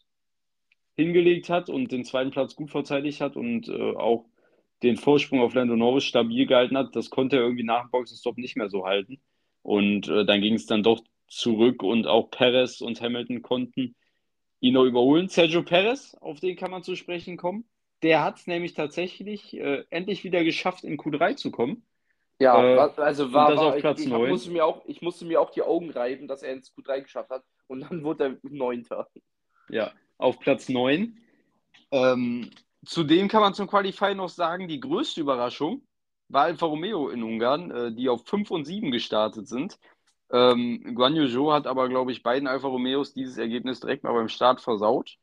hingelegt hat und den zweiten Platz gut verteidigt hat und äh, auch den Vorsprung auf Lando Norris stabil gehalten hat, das konnte er irgendwie nach dem Boxenstopp nicht mehr so halten. Und äh, dann ging es dann doch zurück und auch Perez und Hamilton konnten ihn noch überholen. Sergio Perez, auf den kann man zu sprechen kommen. Der hat es nämlich tatsächlich äh, endlich wieder geschafft, in Q3 zu kommen. Ja, äh, also war, war, auf Platz ich, ich, musste mir auch, ich musste mir auch die Augen reiben, dass er ins Q3 geschafft hat. Und dann *laughs* wurde er Neunter. Ja, auf Platz 9. Ähm, zudem kann man zum Qualify noch sagen, die größte Überraschung war Alfa Romeo in Ungarn, äh, die auf 5 und 7 gestartet sind. Ähm, Guan Yu Zhou hat aber, glaube ich, beiden Alfa Romeos dieses Ergebnis direkt mal beim Start versaut.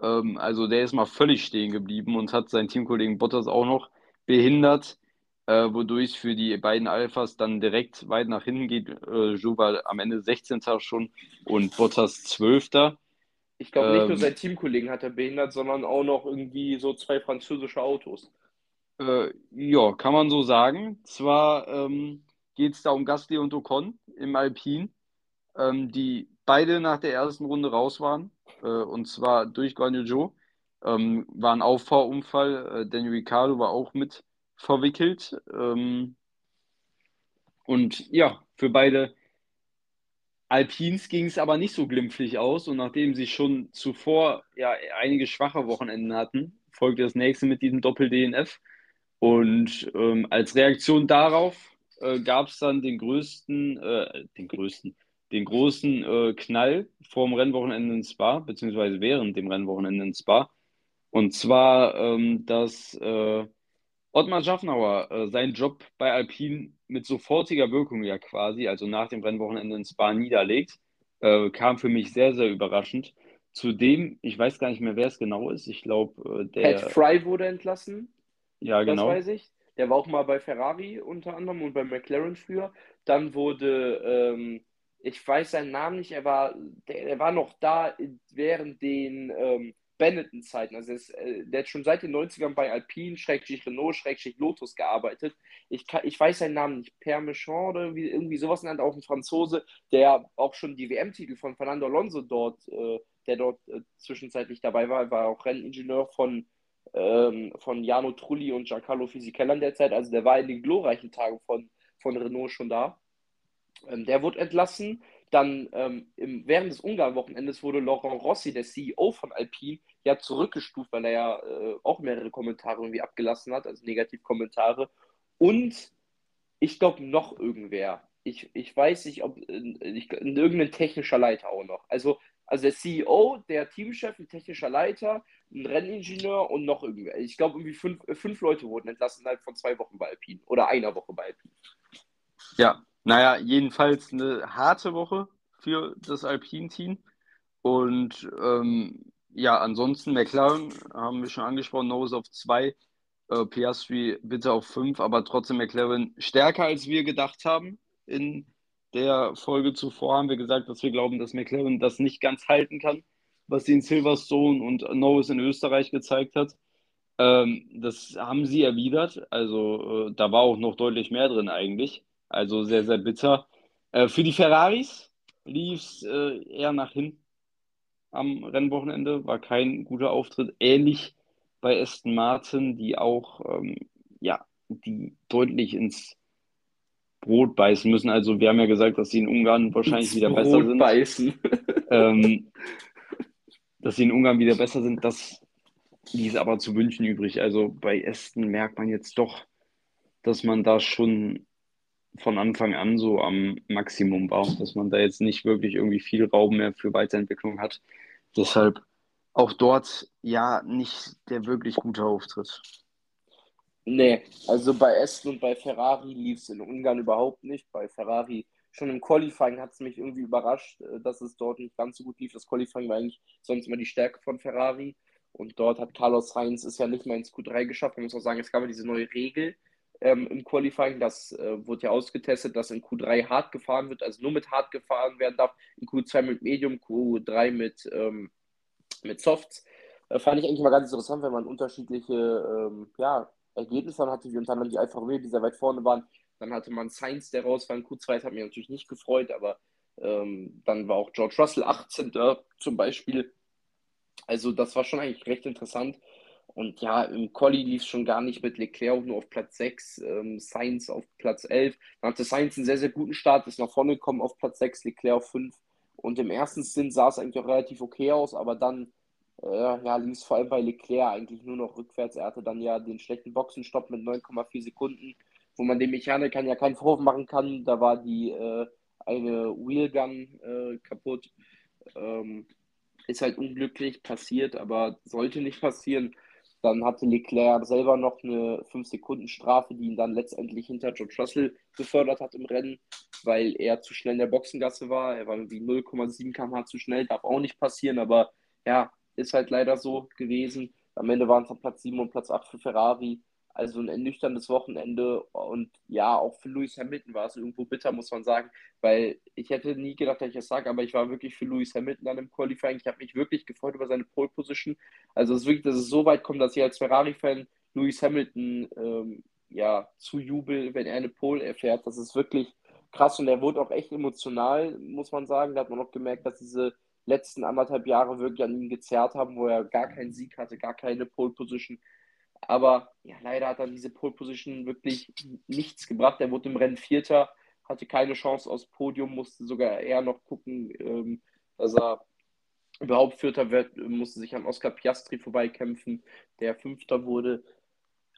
Ähm, also der ist mal völlig stehen geblieben und hat seinen Teamkollegen Bottas auch noch behindert, äh, wodurch es für die beiden Alphas dann direkt weit nach hinten geht. Äh, war am Ende 16. schon und Bottas 12. Ich glaube, nicht ähm, nur sein Teamkollegen hat er behindert, sondern auch noch irgendwie so zwei französische Autos. Äh, ja, kann man so sagen. Zwar ähm, geht es da um Gasly und Ocon im Alpin, ähm, die beide nach der ersten Runde raus waren, äh, und zwar durch Guanyu Zhou. Ähm, war ein Auffahrunfall, äh, Daniel Ricciardo war auch mit verwickelt. Ähm, und ja, für beide Alpins ging es aber nicht so glimpflich aus. Und nachdem sie schon zuvor ja einige schwache Wochenenden hatten, folgte das nächste mit diesem Doppel-DNF. Und ähm, als Reaktion darauf äh, gab es dann den größten, äh, den größten, den großen äh, Knall vor dem Rennwochenende in Spa, beziehungsweise während dem Rennwochenende in Spa. Und zwar, ähm, dass äh, Ottmar Schaffnauer äh, seinen Job bei Alpine mit sofortiger Wirkung ja quasi, also nach dem Rennwochenende in Spa niederlegt, äh, kam für mich sehr, sehr überraschend. Zudem, ich weiß gar nicht mehr, wer es genau ist. Ich glaube, äh, der. Pat Fry wurde entlassen. Ja, genau. Das weiß ich. Der war auch mal bei Ferrari unter anderem und bei McLaren früher. Dann wurde, ähm, ich weiß seinen Namen nicht, er war, der, der war noch da während den ähm, Benetton-Zeiten. Also ist, äh, der hat schon seit den 90ern bei Alpine, Schrägstrich Renault, Schrägstrich Lotus gearbeitet. Ich, kann, ich weiß seinen Namen nicht, Permechon oder irgendwie, irgendwie sowas nennt auch ein Franzose, der auch schon die WM-Titel von Fernando Alonso dort, äh, der dort äh, zwischenzeitlich dabei war, war auch Renningenieur von ähm, von Jano Trulli und Giancarlo Fisichella in der Zeit. Also der war in den glorreichen Tagen von, von Renault schon da. Ähm, der wurde entlassen. Dann ähm, im, während des Ungarn-Wochenendes wurde Laurent Rossi, der CEO von Alpine, ja zurückgestuft, weil er ja äh, auch mehrere Kommentare irgendwie abgelassen hat, also Negativkommentare. Und ich glaube noch irgendwer. Ich, ich weiß nicht, ob ich, irgendein technischer Leiter auch noch. Also, also der CEO, der Teamchef, ein technischer Leiter, ein Renningenieur und noch irgendwer. Ich glaube, irgendwie fünf, fünf Leute wurden entlassen innerhalb von zwei Wochen bei Alpine oder einer Woche bei Alpine. Ja, naja, jedenfalls eine harte Woche für das Alpine-Team. Und ähm, ja, ansonsten McLaren haben wir schon angesprochen, Norris auf 2, äh, Piastri bitte auf 5, aber trotzdem McLaren stärker als wir gedacht haben. In der Folge zuvor haben wir gesagt, dass wir glauben, dass McLaren das nicht ganz halten kann, was sie in Silverstone und Norris in Österreich gezeigt hat. Ähm, das haben sie erwidert. Also äh, da war auch noch deutlich mehr drin eigentlich. Also sehr, sehr bitter. Äh, für die Ferraris lief es äh, eher nach hinten am Rennwochenende. War kein guter Auftritt. Ähnlich bei Aston Martin, die auch, ähm, ja, die deutlich ins Brot beißen müssen. Also wir haben ja gesagt, dass sie in Ungarn wahrscheinlich ins wieder Brot besser sind. Beißen. ähm, *laughs* dass sie in Ungarn wieder besser sind, das ließ aber zu wünschen übrig. Also bei Aston merkt man jetzt doch, dass man da schon von Anfang an so am Maximum war, dass man da jetzt nicht wirklich irgendwie viel Raum mehr für Weiterentwicklung hat. Deshalb auch dort ja nicht der wirklich gute Auftritt. Nee, also bei Aston und bei Ferrari lief es in Ungarn überhaupt nicht. Bei Ferrari schon im Qualifying hat es mich irgendwie überrascht, äh, dass es dort nicht ganz so gut lief. Das Qualifying war eigentlich sonst immer die Stärke von Ferrari. Und dort hat Carlos Sainz es ja nicht mehr ins Q3 geschafft. Man muss auch sagen, es gab ja diese neue Regel ähm, im Qualifying. Das äh, wurde ja ausgetestet, dass in Q3 hart gefahren wird, also nur mit hart gefahren werden darf. In Q2 mit Medium, Q3 mit, ähm, mit Softs. Äh, fand ich eigentlich mal ganz interessant, wenn man unterschiedliche ähm, ja, Ergebnisse hatte, wie unter anderem die Alfa Romeo, die sehr weit vorne waren. Dann hatte man Sainz, der raus war in Q2, das hat mich natürlich nicht gefreut, aber ähm, dann war auch George Russell 18. zum Beispiel. Also das war schon eigentlich recht interessant. Und ja, im Quali lief es schon gar nicht mit Leclerc nur auf Platz 6, ähm, Sainz auf Platz 11. Dann hatte Sainz einen sehr, sehr guten Start, ist nach vorne gekommen auf Platz 6, Leclerc auf 5. Und im ersten Sinn sah es eigentlich auch relativ okay aus, aber dann äh, ja, lief es vor allem bei Leclerc eigentlich nur noch rückwärts. Er hatte dann ja den schlechten Boxenstopp mit 9,4 Sekunden, wo man dem Mechanikern ja keinen Vorwurf machen kann. Da war die äh, eine Wheelgun äh, kaputt. Ähm, ist halt unglücklich passiert, aber sollte nicht passieren. Dann hatte Leclerc selber noch eine 5-Sekunden-Strafe, die ihn dann letztendlich hinter George Russell befördert hat im Rennen, weil er zu schnell in der Boxengasse war. Er war irgendwie 0,7 km/h zu schnell, darf auch nicht passieren, aber ja, ist halt leider so gewesen. Am Ende waren es dann Platz 7 und Platz 8 für Ferrari. Also ein ernüchterndes Wochenende und ja, auch für Lewis Hamilton war es irgendwo bitter, muss man sagen, weil ich hätte nie gedacht, dass ich das sage, aber ich war wirklich für Lewis Hamilton an dem Qualifying. Ich habe mich wirklich gefreut über seine Pole Position. Also es ist wirklich, dass es so weit kommt, dass ich als Ferrari-Fan Lewis Hamilton ähm, ja zujubel, wenn er eine Pole erfährt. Das ist wirklich krass und er wurde auch echt emotional, muss man sagen. Da hat man auch gemerkt, dass diese letzten anderthalb Jahre wirklich an ihm gezerrt haben, wo er gar keinen Sieg hatte, gar keine Pole Position. Aber ja, leider hat er diese Pole Position wirklich nichts gebracht. Er wurde im Rennen Vierter, hatte keine Chance aufs Podium, musste sogar eher noch gucken, ähm, dass er überhaupt Vierter wird, musste sich an Oscar Piastri vorbeikämpfen, der Fünfter wurde.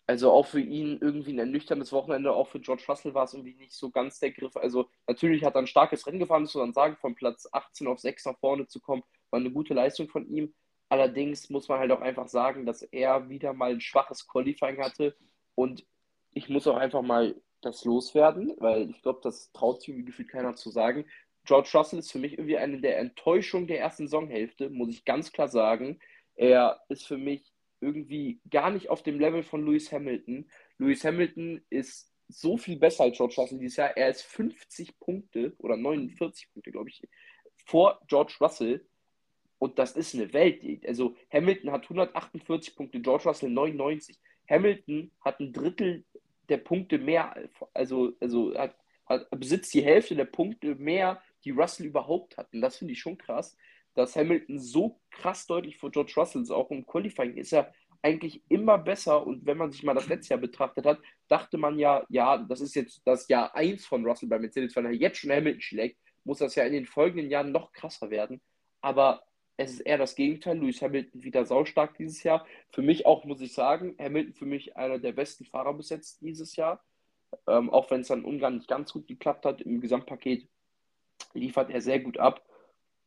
Also auch für ihn irgendwie ein ernüchterndes Wochenende, auch für George Russell war es irgendwie nicht so ganz der Griff. Also natürlich hat er ein starkes Rennen gefahren, muss man sagen, von Platz 18 auf 6 nach vorne zu kommen, war eine gute Leistung von ihm. Allerdings muss man halt auch einfach sagen, dass er wieder mal ein schwaches Qualifying hatte. Und ich muss auch einfach mal das loswerden, weil ich glaube, das traut sich irgendwie gefühlt keiner zu sagen. George Russell ist für mich irgendwie eine der Enttäuschungen der ersten Saisonhälfte, muss ich ganz klar sagen. Er ist für mich irgendwie gar nicht auf dem Level von Lewis Hamilton. Lewis Hamilton ist so viel besser als George Russell dieses Jahr. Er ist 50 Punkte oder 49 Punkte, glaube ich, vor George Russell. Und das ist eine Welt. Also Hamilton hat 148 Punkte, George Russell 99. Hamilton hat ein Drittel der Punkte mehr, also, also hat, hat, besitzt die Hälfte der Punkte mehr, die Russell überhaupt hat. Und das finde ich schon krass, dass Hamilton so krass deutlich vor George Russell ist. Auch im Qualifying ist er eigentlich immer besser. Und wenn man sich mal das letzte Jahr betrachtet hat, dachte man ja, ja, das ist jetzt das Jahr 1 von Russell bei Mercedes, weil er jetzt schon Hamilton schlägt. muss das ja in den folgenden Jahren noch krasser werden. Aber es ist eher das Gegenteil. Lewis Hamilton wieder saustark dieses Jahr. Für mich auch, muss ich sagen, Hamilton für mich einer der besten Fahrer bis jetzt dieses Jahr. Ähm, auch wenn es dann Ungarn nicht ganz gut geklappt hat, im Gesamtpaket liefert er sehr gut ab.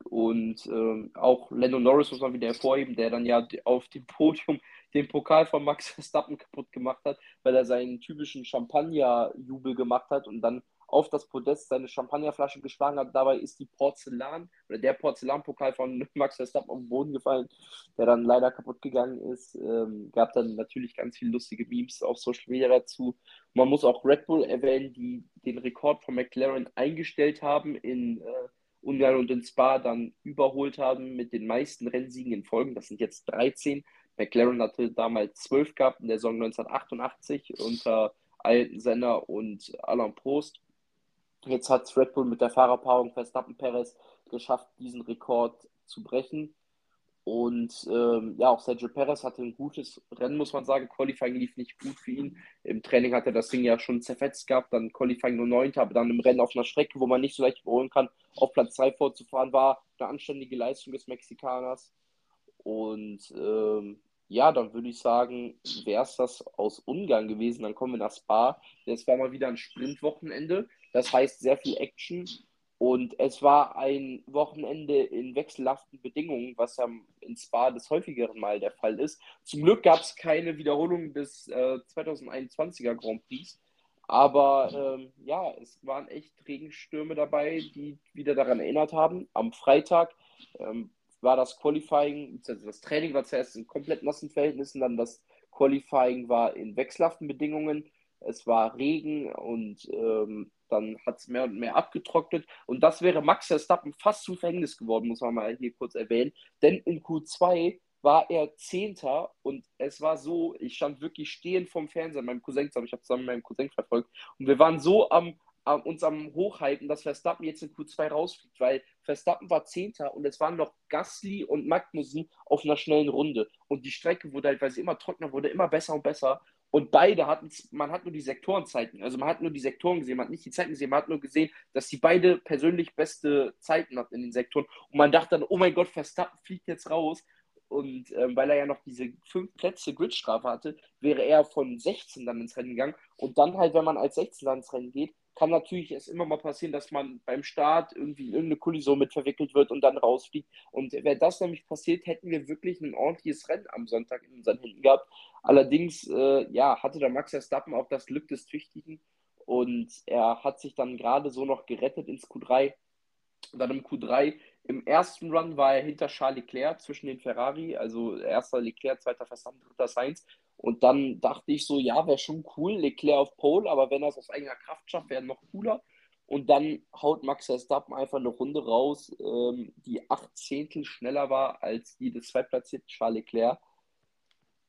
Und ähm, auch Lando Norris muss man wieder hervorheben, der dann ja auf dem Podium den Pokal von Max Verstappen kaputt gemacht hat, weil er seinen typischen Champagner-Jubel gemacht hat und dann auf das Podest seine Champagnerflasche geschlagen hat. Dabei ist die Porzellan oder der Porzellanpokal von *laughs* Max Verstappen auf den Boden gefallen, der dann leider kaputt gegangen ist. Ähm, gab dann natürlich ganz viele lustige Memes auf Social Media dazu. Man muss auch Red Bull erwähnen, die den Rekord von McLaren eingestellt haben in äh, Ungarn und in Spa dann überholt haben mit den meisten Rennsiegen in Folgen. Das sind jetzt 13. McLaren hatte damals 12 gehabt in der Saison 1988 unter Alten Senna und Alain Prost. Jetzt hat Red Bull mit der Fahrerpaarung Verstappen Perez geschafft, diesen Rekord zu brechen. Und ähm, ja, auch Sergio Perez hatte ein gutes Rennen, muss man sagen. Qualifying lief nicht gut für ihn. Im Training hat er das Ding ja schon zerfetzt gehabt, dann Qualifying nur 9. Aber dann im Rennen auf einer Strecke, wo man nicht so leicht überholen kann, auf Platz 2 vorzufahren, war eine anständige Leistung des Mexikaners. Und ähm, ja, dann würde ich sagen, wäre es das aus Ungarn gewesen. Dann kommen wir nach Spa. Das war mal wieder ein Sprintwochenende. Das heißt sehr viel Action. Und es war ein Wochenende in wechselhaften Bedingungen, was ja in Spa des häufigeren Mal der Fall ist. Zum Glück gab es keine Wiederholung des äh, 2021er Grand Prix. Aber ähm, ja, es waren echt Regenstürme dabei, die wieder daran erinnert haben. Am Freitag ähm, war das Qualifying, das Training war zuerst in komplett nassen Verhältnissen, dann das Qualifying war in wechselhaften Bedingungen. Es war Regen und ähm, dann hat es mehr und mehr abgetrocknet. Und das wäre Max Verstappen fast zum Verhängnis geworden, muss man mal hier kurz erwähnen. Denn in Q2 war er Zehnter und es war so, ich stand wirklich stehend vom Fernseher, meinem Cousin, aber ich habe zusammen mit meinem Cousin verfolgt und wir waren so am äh, uns am Hochhalten, dass Verstappen jetzt in Q2 rausfliegt, weil Verstappen war Zehnter und es waren noch Gasly und Magnussen auf einer schnellen Runde. Und die Strecke wurde halt, weil sie immer trockener wurde, immer besser und besser. Und beide hatten, man hat nur die Sektorenzeiten, also man hat nur die Sektoren gesehen, man hat nicht die Zeiten gesehen, man hat nur gesehen, dass die beide persönlich beste Zeiten hatten in den Sektoren. Und man dachte dann, oh mein Gott, Verstappen fliegt jetzt raus. Und ähm, weil er ja noch diese fünf Plätze Gridstrafe hatte, wäre er von 16 dann ins Rennen gegangen. Und dann halt, wenn man als 16 dann ins Rennen geht, kann natürlich es immer mal passieren, dass man beim Start irgendwie in irgendeine Kollision mit verwickelt wird und dann rausfliegt. Und wäre das nämlich passiert, hätten wir wirklich ein ordentliches Rennen am Sonntag in unseren Händen gehabt. Allerdings, äh, ja, hatte der Max Verstappen auch das Glück des Tüchtigen und er hat sich dann gerade so noch gerettet ins Q3. dann im Q3, im ersten Run war er hinter Charles Leclerc zwischen den Ferrari, also erster Leclerc, zweiter Verstappen, dritter Sainz. Und dann dachte ich so, ja, wäre schon cool, Leclerc auf Pole, aber wenn er es aus eigener Kraft schafft, wäre noch cooler. Und dann haut Max Verstappen einfach eine Runde raus, ähm, die acht Zehntel schneller war als die des zweitplatzierten Charles Leclerc.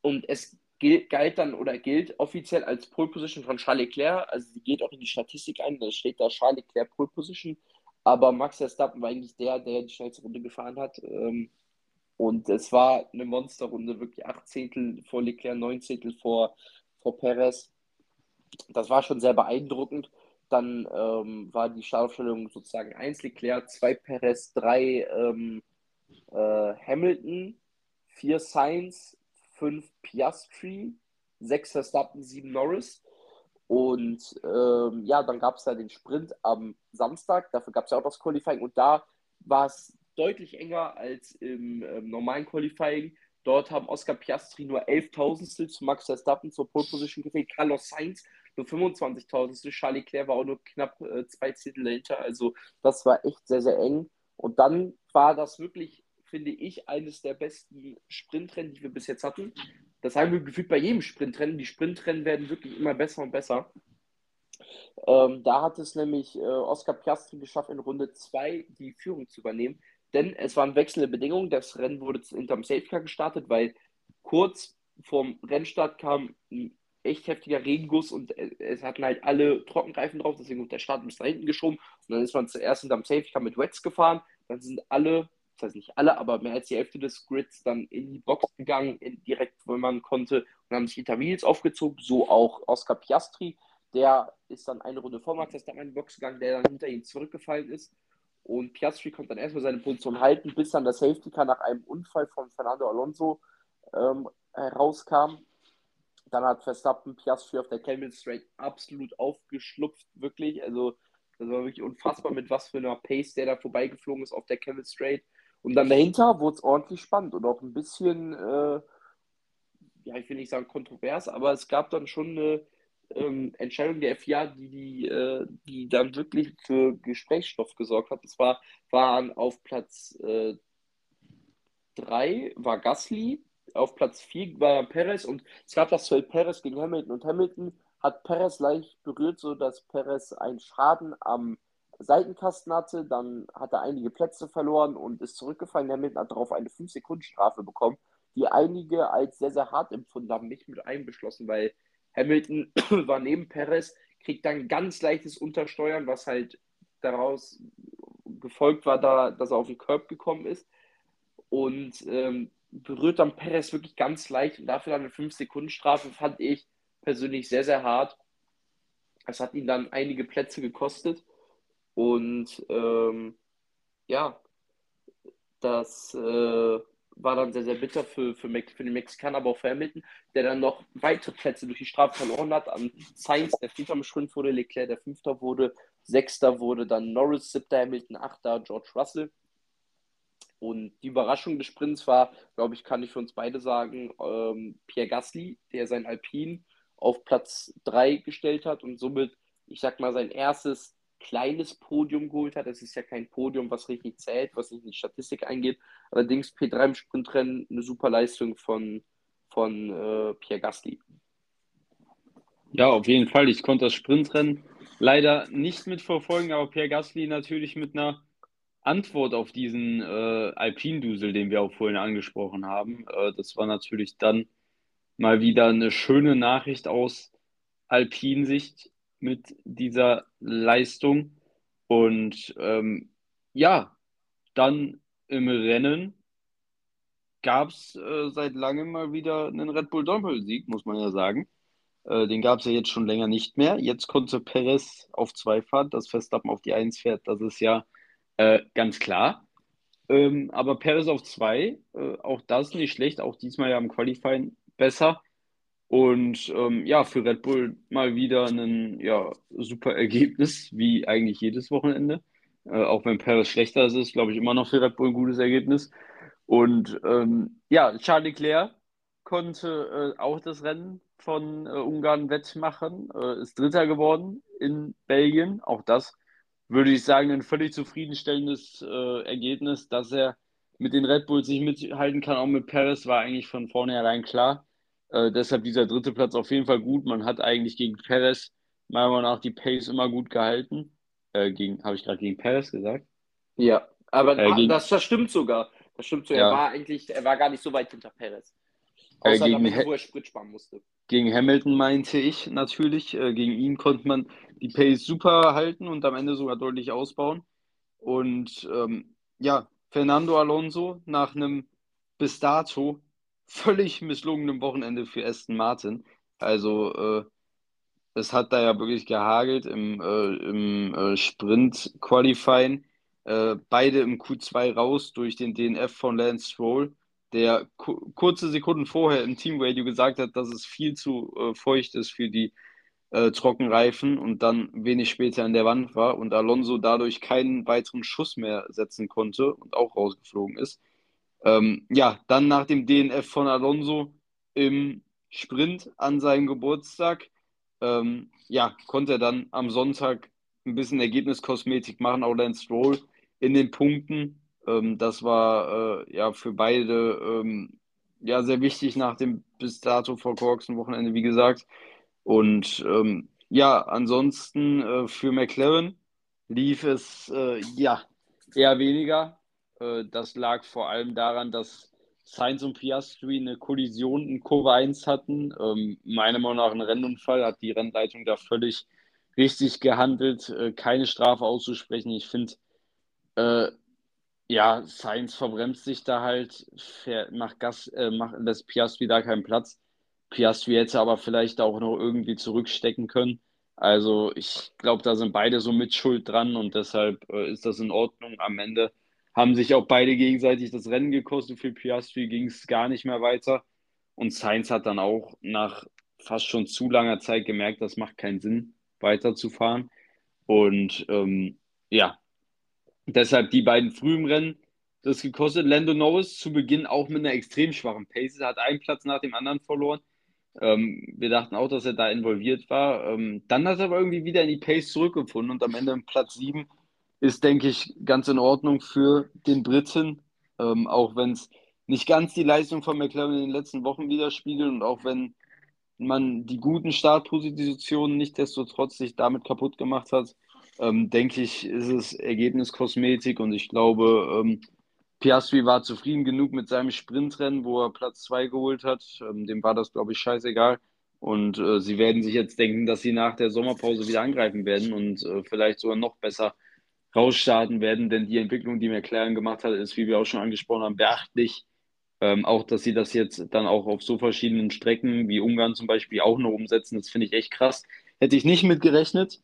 Und es gilt, galt dann oder gilt offiziell als Pole Position von Charles Leclerc. Also sie geht auch in die Statistik ein, da steht da Charles Leclerc Pole Position. Aber Max Verstappen war eigentlich der, der die schnellste Runde gefahren hat. Ähm, und es war eine Monsterrunde, wirklich acht Zehntel vor Leclerc, neun Zehntel vor, vor Perez. Das war schon sehr beeindruckend. Dann ähm, war die Startaufstellung sozusagen 1 Leclerc, 2 Perez, 3 ähm, äh, Hamilton, 4 Sainz, 5 Piastri, 6 Verstappen, 7 Norris. Und ähm, ja, dann gab es da den Sprint am Samstag. Dafür gab es ja auch das Qualifying. Und da war es deutlich enger als im ähm, normalen Qualifying. Dort haben Oscar Piastri nur 11.000 zu Max Verstappen zur Pole Position gefehlt. Carlos Sainz nur 25.000. Charlie Leclerc war auch nur knapp äh, zwei Zehntel dahinter. Also das war echt sehr, sehr eng. Und dann war das wirklich, finde ich, eines der besten Sprintrennen, die wir bis jetzt hatten. Das haben wir gefühlt bei jedem Sprintrennen. Die Sprintrennen werden wirklich immer besser und besser. Ähm, da hat es nämlich äh, Oscar Piastri geschafft, in Runde 2 die Führung zu übernehmen denn es waren wechselnde Bedingungen. Das Rennen wurde hinterm Safety Car gestartet, weil kurz vorm Rennstart kam ein echt heftiger Regenguss und es hatten halt alle Trockenreifen drauf, deswegen wurde der Start bis da hinten geschoben. Und dann ist man zuerst hinterm Safety Car mit Wets gefahren. Dann sind alle, das heißt nicht alle, aber mehr als die Hälfte des Grids dann in die Box gegangen, in, direkt, wo man konnte, und haben sich hinter Wheels aufgezogen. So auch Oscar Piastri. Der ist dann eine Runde vor Max Verstappen in die Box gegangen, der dann hinter ihm zurückgefallen ist. Und Piastri konnte dann erstmal seine Position halten, bis dann das Safety Car nach einem Unfall von Fernando Alonso ähm, herauskam. Dann hat Verstappen Piastri auf der Camel Straight absolut aufgeschlupft, wirklich. Also, das war wirklich unfassbar, mit was für einer Pace der da vorbeigeflogen ist auf der Camel Straight. Und dann dahinter wurde es ordentlich spannend und auch ein bisschen, äh, ja, ich will nicht sagen kontrovers, aber es gab dann schon eine ähm, Entscheidung der FIA, die, die, äh, die dann wirklich für Gesprächsstoff gesorgt hat. Das war, waren auf Platz 3 äh, war Gasly, auf Platz 4 war Perez und es gab das Duell Perez gegen Hamilton und Hamilton hat Perez leicht berührt, sodass Perez einen Schaden am Seitenkasten hatte, dann hat er einige Plätze verloren und ist zurückgefallen. Hamilton hat darauf eine 5-Sekunden-Strafe bekommen, die einige als sehr, sehr hart empfunden haben, nicht mit einbeschlossen, weil Hamilton *coughs* war neben Perez, kriegt dann ganz leichtes Untersteuern, was halt daraus gefolgt war, da, dass er auf den Curb gekommen ist. Und ähm, berührt dann Perez wirklich ganz leicht und dafür dann eine 5-Sekunden-Strafe fand ich persönlich sehr, sehr hart. Es hat ihn dann einige Plätze gekostet. Und ähm, ja, das äh, war dann sehr, sehr bitter für, für, für den Mexikaner, aber auch für Hamilton, der dann noch weitere Plätze durch die Strafe verloren hat. An Sainz, der Vierter im Sprint wurde, Leclerc, der Fünfter wurde, Sechster wurde dann Norris, Siebter Hamilton, Achter George Russell. Und die Überraschung des Sprints war, glaube ich, kann ich für uns beide sagen, ähm, Pierre Gasly, der sein Alpin auf Platz 3 gestellt hat und somit, ich sag mal, sein erstes kleines Podium geholt hat. Das ist ja kein Podium, was richtig zählt, was nicht in die Statistik eingeht. Allerdings P3 im Sprintrennen eine super Leistung von, von äh, Pierre Gasly. Ja, auf jeden Fall. Ich konnte das Sprintrennen leider nicht mitverfolgen, aber Pierre Gasly natürlich mit einer Antwort auf diesen äh, Alpindusel, den wir auch vorhin angesprochen haben. Äh, das war natürlich dann mal wieder eine schöne Nachricht aus Alpinsicht mit dieser Leistung. Und ähm, ja, dann im Rennen gab es äh, seit langem mal wieder einen Red Bull Doppelsieg, muss man ja sagen. Äh, den gab es ja jetzt schon länger nicht mehr. Jetzt konnte Perez auf zwei fahren, dass Verstappen auf die Eins fährt, das ist ja äh, ganz klar. Ähm, aber Perez auf zwei, äh, auch das nicht schlecht, auch diesmal ja im Qualifying besser. Und ähm, ja, für Red Bull mal wieder ein ja, super Ergebnis, wie eigentlich jedes Wochenende. Äh, auch wenn Perez schlechter ist, ist glaube ich immer noch für Red Bull ein gutes Ergebnis. Und ähm, ja, Charles Leclerc konnte äh, auch das Rennen von äh, Ungarn wettmachen, äh, ist Dritter geworden in Belgien. Auch das würde ich sagen, ein völlig zufriedenstellendes äh, Ergebnis, dass er mit den Red Bulls sich mithalten kann, auch mit Perez, war eigentlich von vornherein klar. Äh, deshalb dieser dritte Platz auf jeden Fall gut. Man hat eigentlich gegen Perez meiner Meinung nach die Pace immer gut gehalten. Äh, gegen, habe ich gerade gegen Perez gesagt? Ja, aber äh, gegen, das, das stimmt sogar. Das stimmt so. Ja. Er war eigentlich, er war gar nicht so weit hinter Perez. Äh, Außer gegen damit, wo er Sprit sparen musste. Gegen Hamilton meinte ich natürlich. Äh, gegen ihn konnte man die Pace super halten und am Ende sogar deutlich ausbauen. Und ähm, ja, Fernando Alonso nach einem bis dato völlig misslungenem Wochenende für Aston Martin. Also äh, es hat da ja wirklich gehagelt im, äh, im äh, Sprint-Qualifying. Äh, beide im Q2 raus durch den DNF von Lance Stroll, der kurze Sekunden vorher im Team-Radio gesagt hat, dass es viel zu äh, feucht ist für die äh, Trockenreifen und dann wenig später an der Wand war und Alonso dadurch keinen weiteren Schuss mehr setzen konnte und auch rausgeflogen ist. Ähm, ja, dann nach dem DNF von Alonso im Sprint an seinem Geburtstag, ähm, ja, konnte er dann am Sonntag ein bisschen Ergebniskosmetik machen, auch Lance Stroll in den Punkten. Ähm, das war äh, ja für beide ähm, ja sehr wichtig nach dem bis dato verkorksten Wochenende, wie gesagt. Und ähm, ja, ansonsten äh, für McLaren lief es äh, ja eher weniger. Äh, das lag vor allem daran, dass Sainz und Piastri eine Kollision in Kurve 1 hatten. Ähm, meiner Meinung nach ein Rennunfall, hat die Rennleitung da völlig richtig gehandelt, äh, keine Strafe auszusprechen. Ich finde, äh, ja, Sainz verbremst sich da halt, macht Gas, äh, macht, lässt Piastri da keinen Platz. Piastri hätte aber vielleicht auch noch irgendwie zurückstecken können. Also ich glaube, da sind beide so mit Schuld dran und deshalb äh, ist das in Ordnung. Am Ende haben sich auch beide gegenseitig das Rennen gekostet. Für Piastri ging es gar nicht mehr weiter. Und Sainz hat dann auch nach fast schon zu langer Zeit gemerkt, das macht keinen Sinn, weiterzufahren. Und ähm, ja, deshalb die beiden frühen Rennen das gekostet. Lando Norris zu Beginn auch mit einer extrem schwachen Pace. Er hat einen Platz nach dem anderen verloren. Ähm, wir dachten auch, dass er da involviert war. Ähm, dann hat er aber irgendwie wieder in die Pace zurückgefunden und am Ende im Platz 7 ist, denke ich, ganz in Ordnung für den Briten. Ähm, auch wenn es nicht ganz die Leistung von McLaren in den letzten Wochen widerspiegelt und auch wenn man die guten Startpositionen nicht desto trotz sich damit kaputt gemacht hat, ähm, denke ich, ist es Ergebniskosmetik und ich glaube, ähm, Piastri war zufrieden genug mit seinem Sprintrennen, wo er Platz 2 geholt hat. Ähm, dem war das, glaube ich, scheißegal. Und äh, sie werden sich jetzt denken, dass sie nach der Sommerpause wieder angreifen werden und äh, vielleicht sogar noch besser rausstarten werden, denn die Entwicklung, die McLaren gemacht hat, ist, wie wir auch schon angesprochen haben, beachtlich. Ähm, auch, dass sie das jetzt dann auch auf so verschiedenen Strecken wie Ungarn zum Beispiel auch noch umsetzen, das finde ich echt krass. Hätte ich nicht mit gerechnet.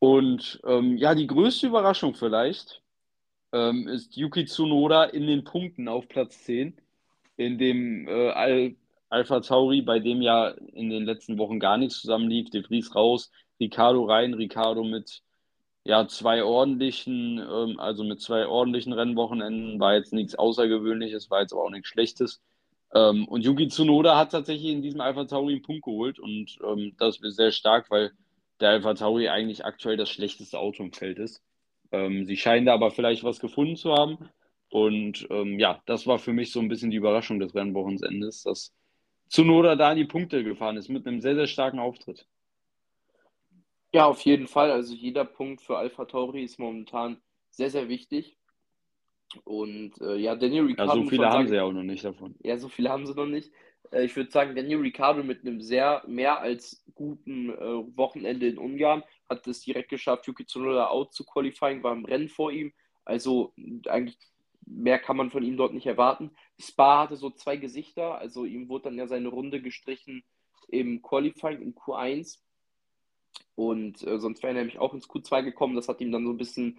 Und ähm, ja, die größte Überraschung vielleicht ähm, ist Yuki Tsunoda in den Punkten auf Platz 10, in dem äh, Al Alpha Tauri, bei dem ja in den letzten Wochen gar nichts zusammenlief. De Vries raus, Ricardo rein, Ricardo mit ja, zwei ordentlichen, ähm, also mit zwei ordentlichen Rennwochenenden war jetzt nichts Außergewöhnliches, war jetzt aber auch nichts Schlechtes. Ähm, und Yuki Tsunoda hat tatsächlich in diesem Alpha Tauri einen Punkt geholt und ähm, das ist sehr stark, weil der Alpha Tauri eigentlich aktuell das schlechteste Auto im Feld ist. Ähm, sie scheinen da aber vielleicht was gefunden zu haben. Und ähm, ja, das war für mich so ein bisschen die Überraschung des Rennwochenendes, dass Tsunoda da in die Punkte gefahren ist mit einem sehr, sehr starken Auftritt. Ja, auf jeden Fall. Also jeder Punkt für Alpha Tauri ist momentan sehr, sehr wichtig. Und äh, ja, Daniel Ricciardo. Ja, so viele haben sagen, sie ja auch noch nicht davon. Ja, so viele haben sie noch nicht. Äh, ich würde sagen, Daniel Ricciardo mit einem sehr mehr als guten äh, Wochenende in Ungarn hat es direkt geschafft, Yuki Tsunoda out zu qualifying, war im Rennen vor ihm. Also eigentlich mehr kann man von ihm dort nicht erwarten. Spa hatte so zwei Gesichter, also ihm wurde dann ja seine Runde gestrichen im Qualifying in Q1 und äh, sonst wäre er nämlich auch ins Q2 gekommen. Das hat ihm dann so ein bisschen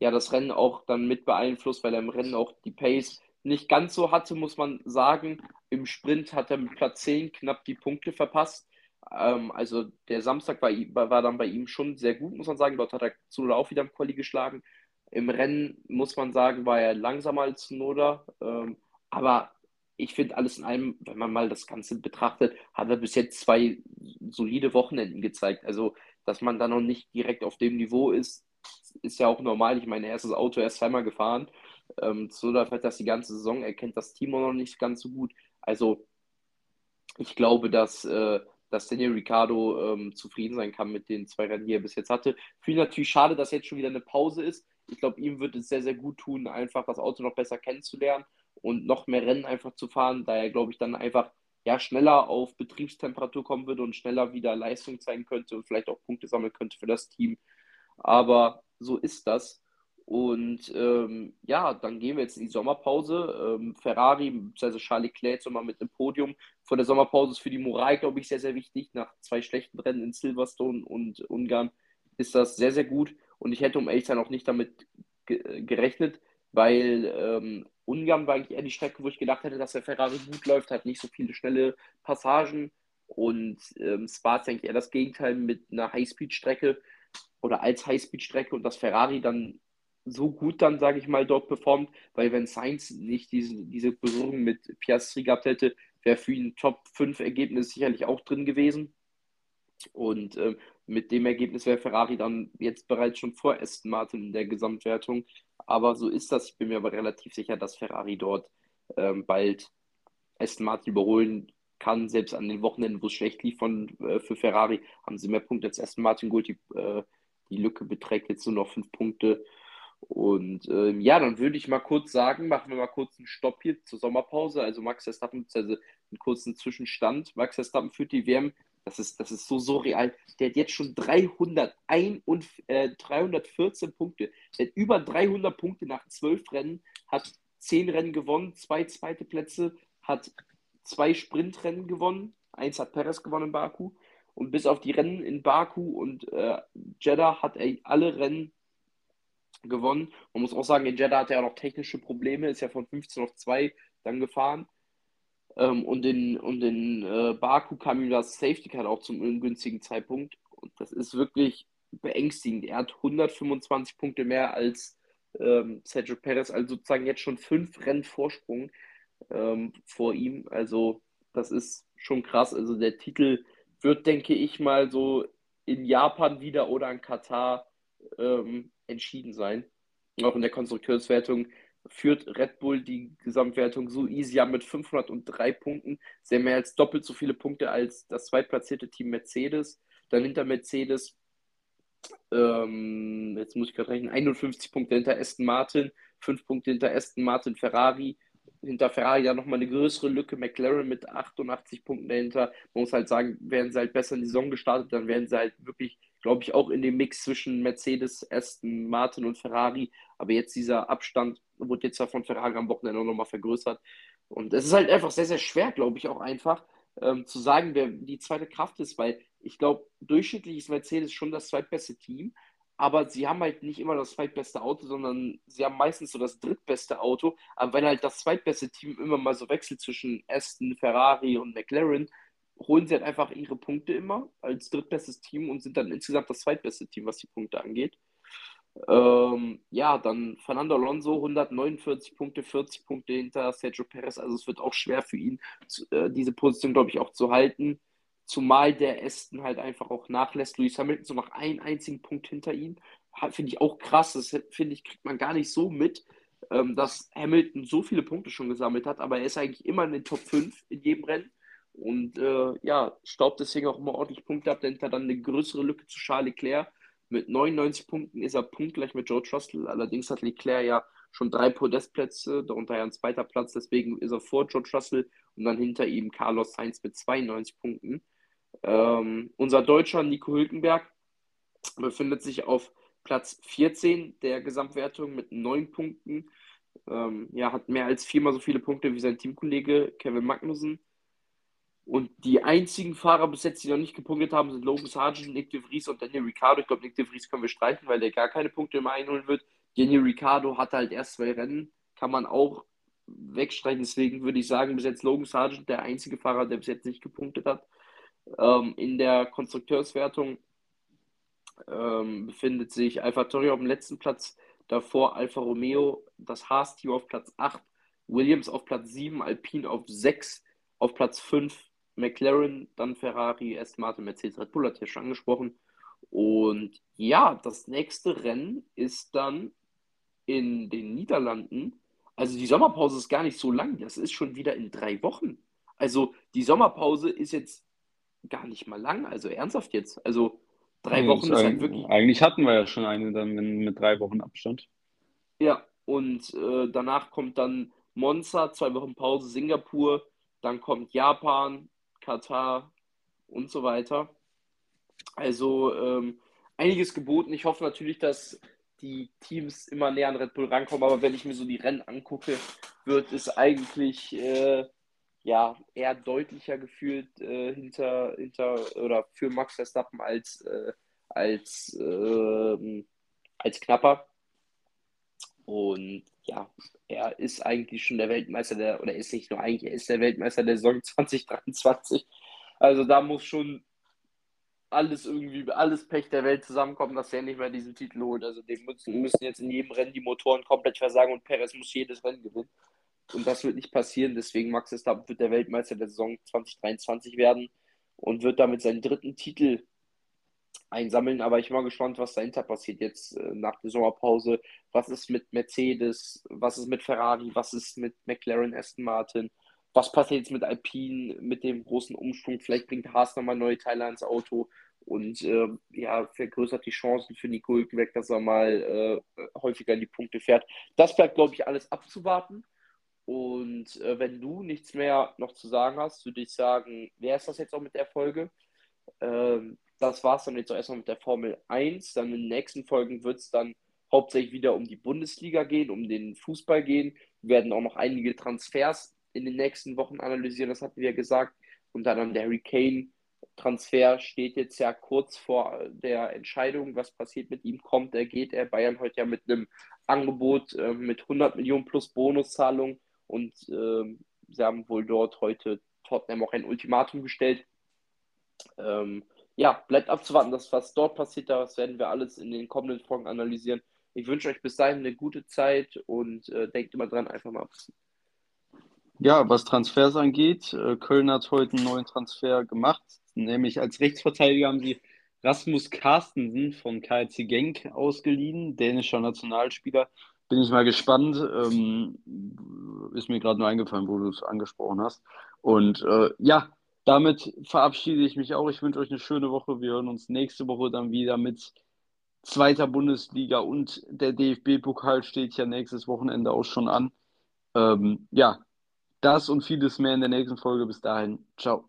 ja das Rennen auch dann mit beeinflusst, weil er im Rennen auch die Pace nicht ganz so hatte, muss man sagen. Im Sprint hat er mit Platz 10 knapp die Punkte verpasst. Ähm, also der Samstag war, war, dann bei ihm schon sehr gut, muss man sagen. Dort hat er Zunoda auch wieder im Quali geschlagen. Im Rennen, muss man sagen, war er langsamer als Zunoda. Ähm, aber ich finde alles in allem, wenn man mal das Ganze betrachtet, hat er bis jetzt zwei solide Wochenenden gezeigt. Also, dass man da noch nicht direkt auf dem Niveau ist, ist ja auch normal. Ich meine, er ist das Auto erst zweimal gefahren. Ähm, Zunoda fährt das die ganze Saison, er kennt das Team auch noch nicht ganz so gut. Also, ich glaube, dass äh, dass Daniel Ricciardo ähm, zufrieden sein kann mit den zwei Rennen, die er bis jetzt hatte. Für ihn natürlich schade, dass jetzt schon wieder eine Pause ist. Ich glaube, ihm wird es sehr, sehr gut tun, einfach das Auto noch besser kennenzulernen und noch mehr Rennen einfach zu fahren, da er, glaube ich, dann einfach ja, schneller auf Betriebstemperatur kommen würde und schneller wieder Leistung zeigen könnte und vielleicht auch Punkte sammeln könnte für das Team. Aber so ist das. Und ähm, ja, dann gehen wir jetzt in die Sommerpause. Ähm, Ferrari bzw. Charles Leclerc nochmal mit einem Podium. Vor der Sommerpause ist für die Moral, glaube ich, sehr, sehr wichtig. Nach zwei schlechten Rennen in Silverstone und Ungarn ist das sehr, sehr gut. Und ich hätte um ehrlich sein auch nicht damit ge gerechnet, weil ähm, Ungarn war eigentlich eher die Strecke, wo ich gedacht hätte, dass der Ferrari gut läuft, hat nicht so viele schnelle Passagen. Und ähm, Spa ist eigentlich eher das Gegenteil mit einer Highspeed-Strecke oder als Highspeed-Strecke und das Ferrari dann so gut dann, sage ich mal, dort performt, weil wenn Sainz nicht diese, diese Berührung mit Piastri gehabt hätte, wäre für ihn Top 5 Ergebnis sicherlich auch drin gewesen. Und äh, mit dem Ergebnis wäre Ferrari dann jetzt bereits schon vor Aston Martin in der Gesamtwertung. Aber so ist das. Ich bin mir aber relativ sicher, dass Ferrari dort ähm, bald Aston Martin überholen kann. Selbst an den Wochenenden, wo es schlecht lief von, äh, für Ferrari, haben sie mehr Punkte als Aston Martin geholt. Die, äh, die Lücke beträgt jetzt nur noch fünf Punkte. Und ähm, ja, dann würde ich mal kurz sagen, machen wir mal kurz einen Stopp hier zur Sommerpause. Also Max Verstappen, also einen kurzen Zwischenstand. Max Verstappen führt die WM. Das ist, das ist so surreal. Der hat jetzt schon 301 und, äh, 314 Punkte. Der hat über 300 Punkte nach 12 Rennen, hat 10 Rennen gewonnen, zwei zweite Plätze, hat zwei Sprintrennen gewonnen. Eins hat Perez gewonnen in Baku Und bis auf die Rennen in Baku und äh, Jeddah hat er alle Rennen gewonnen. Man muss auch sagen, in Jeddah hat er auch noch technische Probleme, ist ja von 15 auf 2 dann gefahren. Ähm, und in, und in äh, Baku kam ihm das Safety Car auch zum ungünstigen Zeitpunkt. Und das ist wirklich beängstigend. Er hat 125 Punkte mehr als ähm, Sergio Perez, also sozusagen jetzt schon fünf Rennen Vorsprung ähm, vor ihm. Also das ist schon krass. Also der Titel wird, denke ich mal, so in Japan wieder oder in Katar ähm, entschieden sein. Auch in der Konstrukteurswertung führt Red Bull die Gesamtwertung so easy an mit 503 Punkten. Sie haben mehr als doppelt so viele Punkte als das zweitplatzierte Team Mercedes. Dann hinter Mercedes, ähm, jetzt muss ich gerade rechnen, 51 Punkte hinter Aston Martin, 5 Punkte hinter Aston Martin, Ferrari. Hinter Ferrari dann nochmal eine größere Lücke, McLaren mit 88 Punkten dahinter. Man muss halt sagen, wären sie halt besser in die Saison gestartet, dann wären sie halt wirklich glaube ich, auch in dem Mix zwischen Mercedes, Aston Martin und Ferrari. Aber jetzt dieser Abstand wurde jetzt ja von Ferrari am Wochenende nochmal vergrößert. Und es ist halt einfach sehr, sehr schwer, glaube ich, auch einfach ähm, zu sagen, wer die zweite Kraft ist, weil ich glaube, durchschnittlich ist Mercedes schon das zweitbeste Team. Aber sie haben halt nicht immer das zweitbeste Auto, sondern sie haben meistens so das drittbeste Auto. Aber wenn halt das zweitbeste Team immer mal so wechselt zwischen Aston, Ferrari und McLaren, holen sie halt einfach ihre Punkte immer als drittbestes Team und sind dann insgesamt das zweitbeste Team, was die Punkte angeht. Ähm, ja, dann Fernando Alonso 149 Punkte, 40 Punkte hinter Sergio Perez. Also es wird auch schwer für ihn, äh, diese Position, glaube ich, auch zu halten. Zumal der Aston halt einfach auch nachlässt. Lewis Hamilton so noch einen einzigen Punkt hinter ihm. Finde ich auch krass. Das finde ich, kriegt man gar nicht so mit, ähm, dass Hamilton so viele Punkte schon gesammelt hat. Aber er ist eigentlich immer in den Top 5 in jedem Rennen. Und äh, ja, staubt deswegen auch immer ordentlich Punkte ab. Dahinter dann eine größere Lücke zu Charles Leclerc. Mit 99 Punkten ist er punktgleich mit George Russell. Allerdings hat Leclerc ja schon drei Podestplätze, darunter ja ein zweiter Platz. Deswegen ist er vor George Russell und dann hinter ihm Carlos Sainz mit 92 Punkten. Ähm, unser Deutscher Nico Hülkenberg befindet sich auf Platz 14 der Gesamtwertung mit 9 Punkten. Ähm, ja, hat mehr als viermal so viele Punkte wie sein Teamkollege Kevin Magnussen. Und die einzigen Fahrer bis jetzt, die noch nicht gepunktet haben, sind Logan Sargent, Nick de Vries und Daniel Ricciardo. Ich glaube, Nick de Vries können wir streichen, weil der gar keine Punkte mehr einholen wird. Daniel Ricciardo hatte halt erst zwei Rennen, kann man auch wegstreichen. Deswegen würde ich sagen, bis jetzt Logan Sargent der einzige Fahrer, der bis jetzt nicht gepunktet hat. Ähm, in der Konstrukteurswertung ähm, befindet sich Alfa Tauri auf dem letzten Platz, davor Alfa Romeo, das Haas-Team auf Platz 8, Williams auf Platz 7, Alpine auf 6, auf Platz 5 McLaren, dann Ferrari, Aston Martin, Mercedes, Red Bull, hat ja schon angesprochen. Und ja, das nächste Rennen ist dann in den Niederlanden. Also die Sommerpause ist gar nicht so lang, das ist schon wieder in drei Wochen. Also die Sommerpause ist jetzt gar nicht mal lang, also ernsthaft jetzt. Also drei ja, Wochen ist halt wirklich. Eigentlich hatten wir ja schon eine dann mit drei Wochen Abstand. Ja, und äh, danach kommt dann Monza, zwei Wochen Pause, Singapur, dann kommt Japan, Katar und so weiter. Also ähm, einiges geboten. Ich hoffe natürlich, dass die Teams immer näher an Red Bull rankommen, aber wenn ich mir so die Rennen angucke, wird es eigentlich äh, ja eher deutlicher gefühlt äh, hinter, hinter oder für Max Verstappen als, äh, als, ähm, als knapper. Und ja, er ist eigentlich schon der Weltmeister der, oder ist nicht nur eigentlich, er ist der Weltmeister der Saison *laughs* 2023. Also da muss schon alles irgendwie, alles Pech der Welt zusammenkommen, dass er nicht mehr diesen Titel holt. Also dem müssen, müssen jetzt in jedem Rennen die Motoren komplett versagen und Perez muss jedes Rennen gewinnen. Und das wird nicht passieren, deswegen Max Verstappen wird der Weltmeister der Saison 2023 werden und wird damit seinen dritten Titel einsammeln. Aber ich bin mal gespannt, was dahinter passiert jetzt äh, nach der Sommerpause. Was ist mit Mercedes? Was ist mit Ferrari? Was ist mit McLaren, Aston Martin? Was passiert jetzt mit Alpine, mit dem großen Umschwung? Vielleicht bringt Haas nochmal neue Teile ans Auto und äh, ja, vergrößert die Chancen für Nico Hülkenberg, dass er mal äh, häufiger in die Punkte fährt. Das bleibt, glaube ich, alles abzuwarten. Und äh, wenn du nichts mehr noch zu sagen hast, würde ich sagen, wer ist das jetzt auch mit der Folge? Ähm, das war es dann jetzt auch erstmal mit der Formel 1. Dann in den nächsten Folgen wird es dann hauptsächlich wieder um die Bundesliga gehen, um den Fußball gehen. Wir werden auch noch einige Transfers in den nächsten Wochen analysieren, das hatten wir ja gesagt. Unter anderem der Harry Kane Transfer steht jetzt ja kurz vor der Entscheidung, was passiert mit ihm, kommt er, geht er. Bayern heute ja mit einem Angebot äh, mit 100 Millionen plus Bonuszahlung und äh, sie haben wohl dort heute Tottenham auch ein Ultimatum gestellt. Ähm, ja, bleibt abzuwarten, dass was dort passiert, das werden wir alles in den kommenden Folgen analysieren. Ich wünsche euch bis dahin eine gute Zeit und äh, denkt immer dran, einfach mal abziehen. Ja, was Transfers angeht, äh, Köln hat heute einen neuen Transfer gemacht, nämlich als Rechtsverteidiger haben sie Rasmus Carstensen von KC Genk ausgeliehen, dänischer Nationalspieler. Bin ich mal gespannt. Ähm, ist mir gerade nur eingefallen, wo du es angesprochen hast. Und äh, ja, damit verabschiede ich mich auch. Ich wünsche euch eine schöne Woche. Wir hören uns nächste Woche dann wieder mit zweiter Bundesliga und der DFB-Pokal steht ja nächstes Wochenende auch schon an. Ähm, ja, das und vieles mehr in der nächsten Folge. Bis dahin, ciao.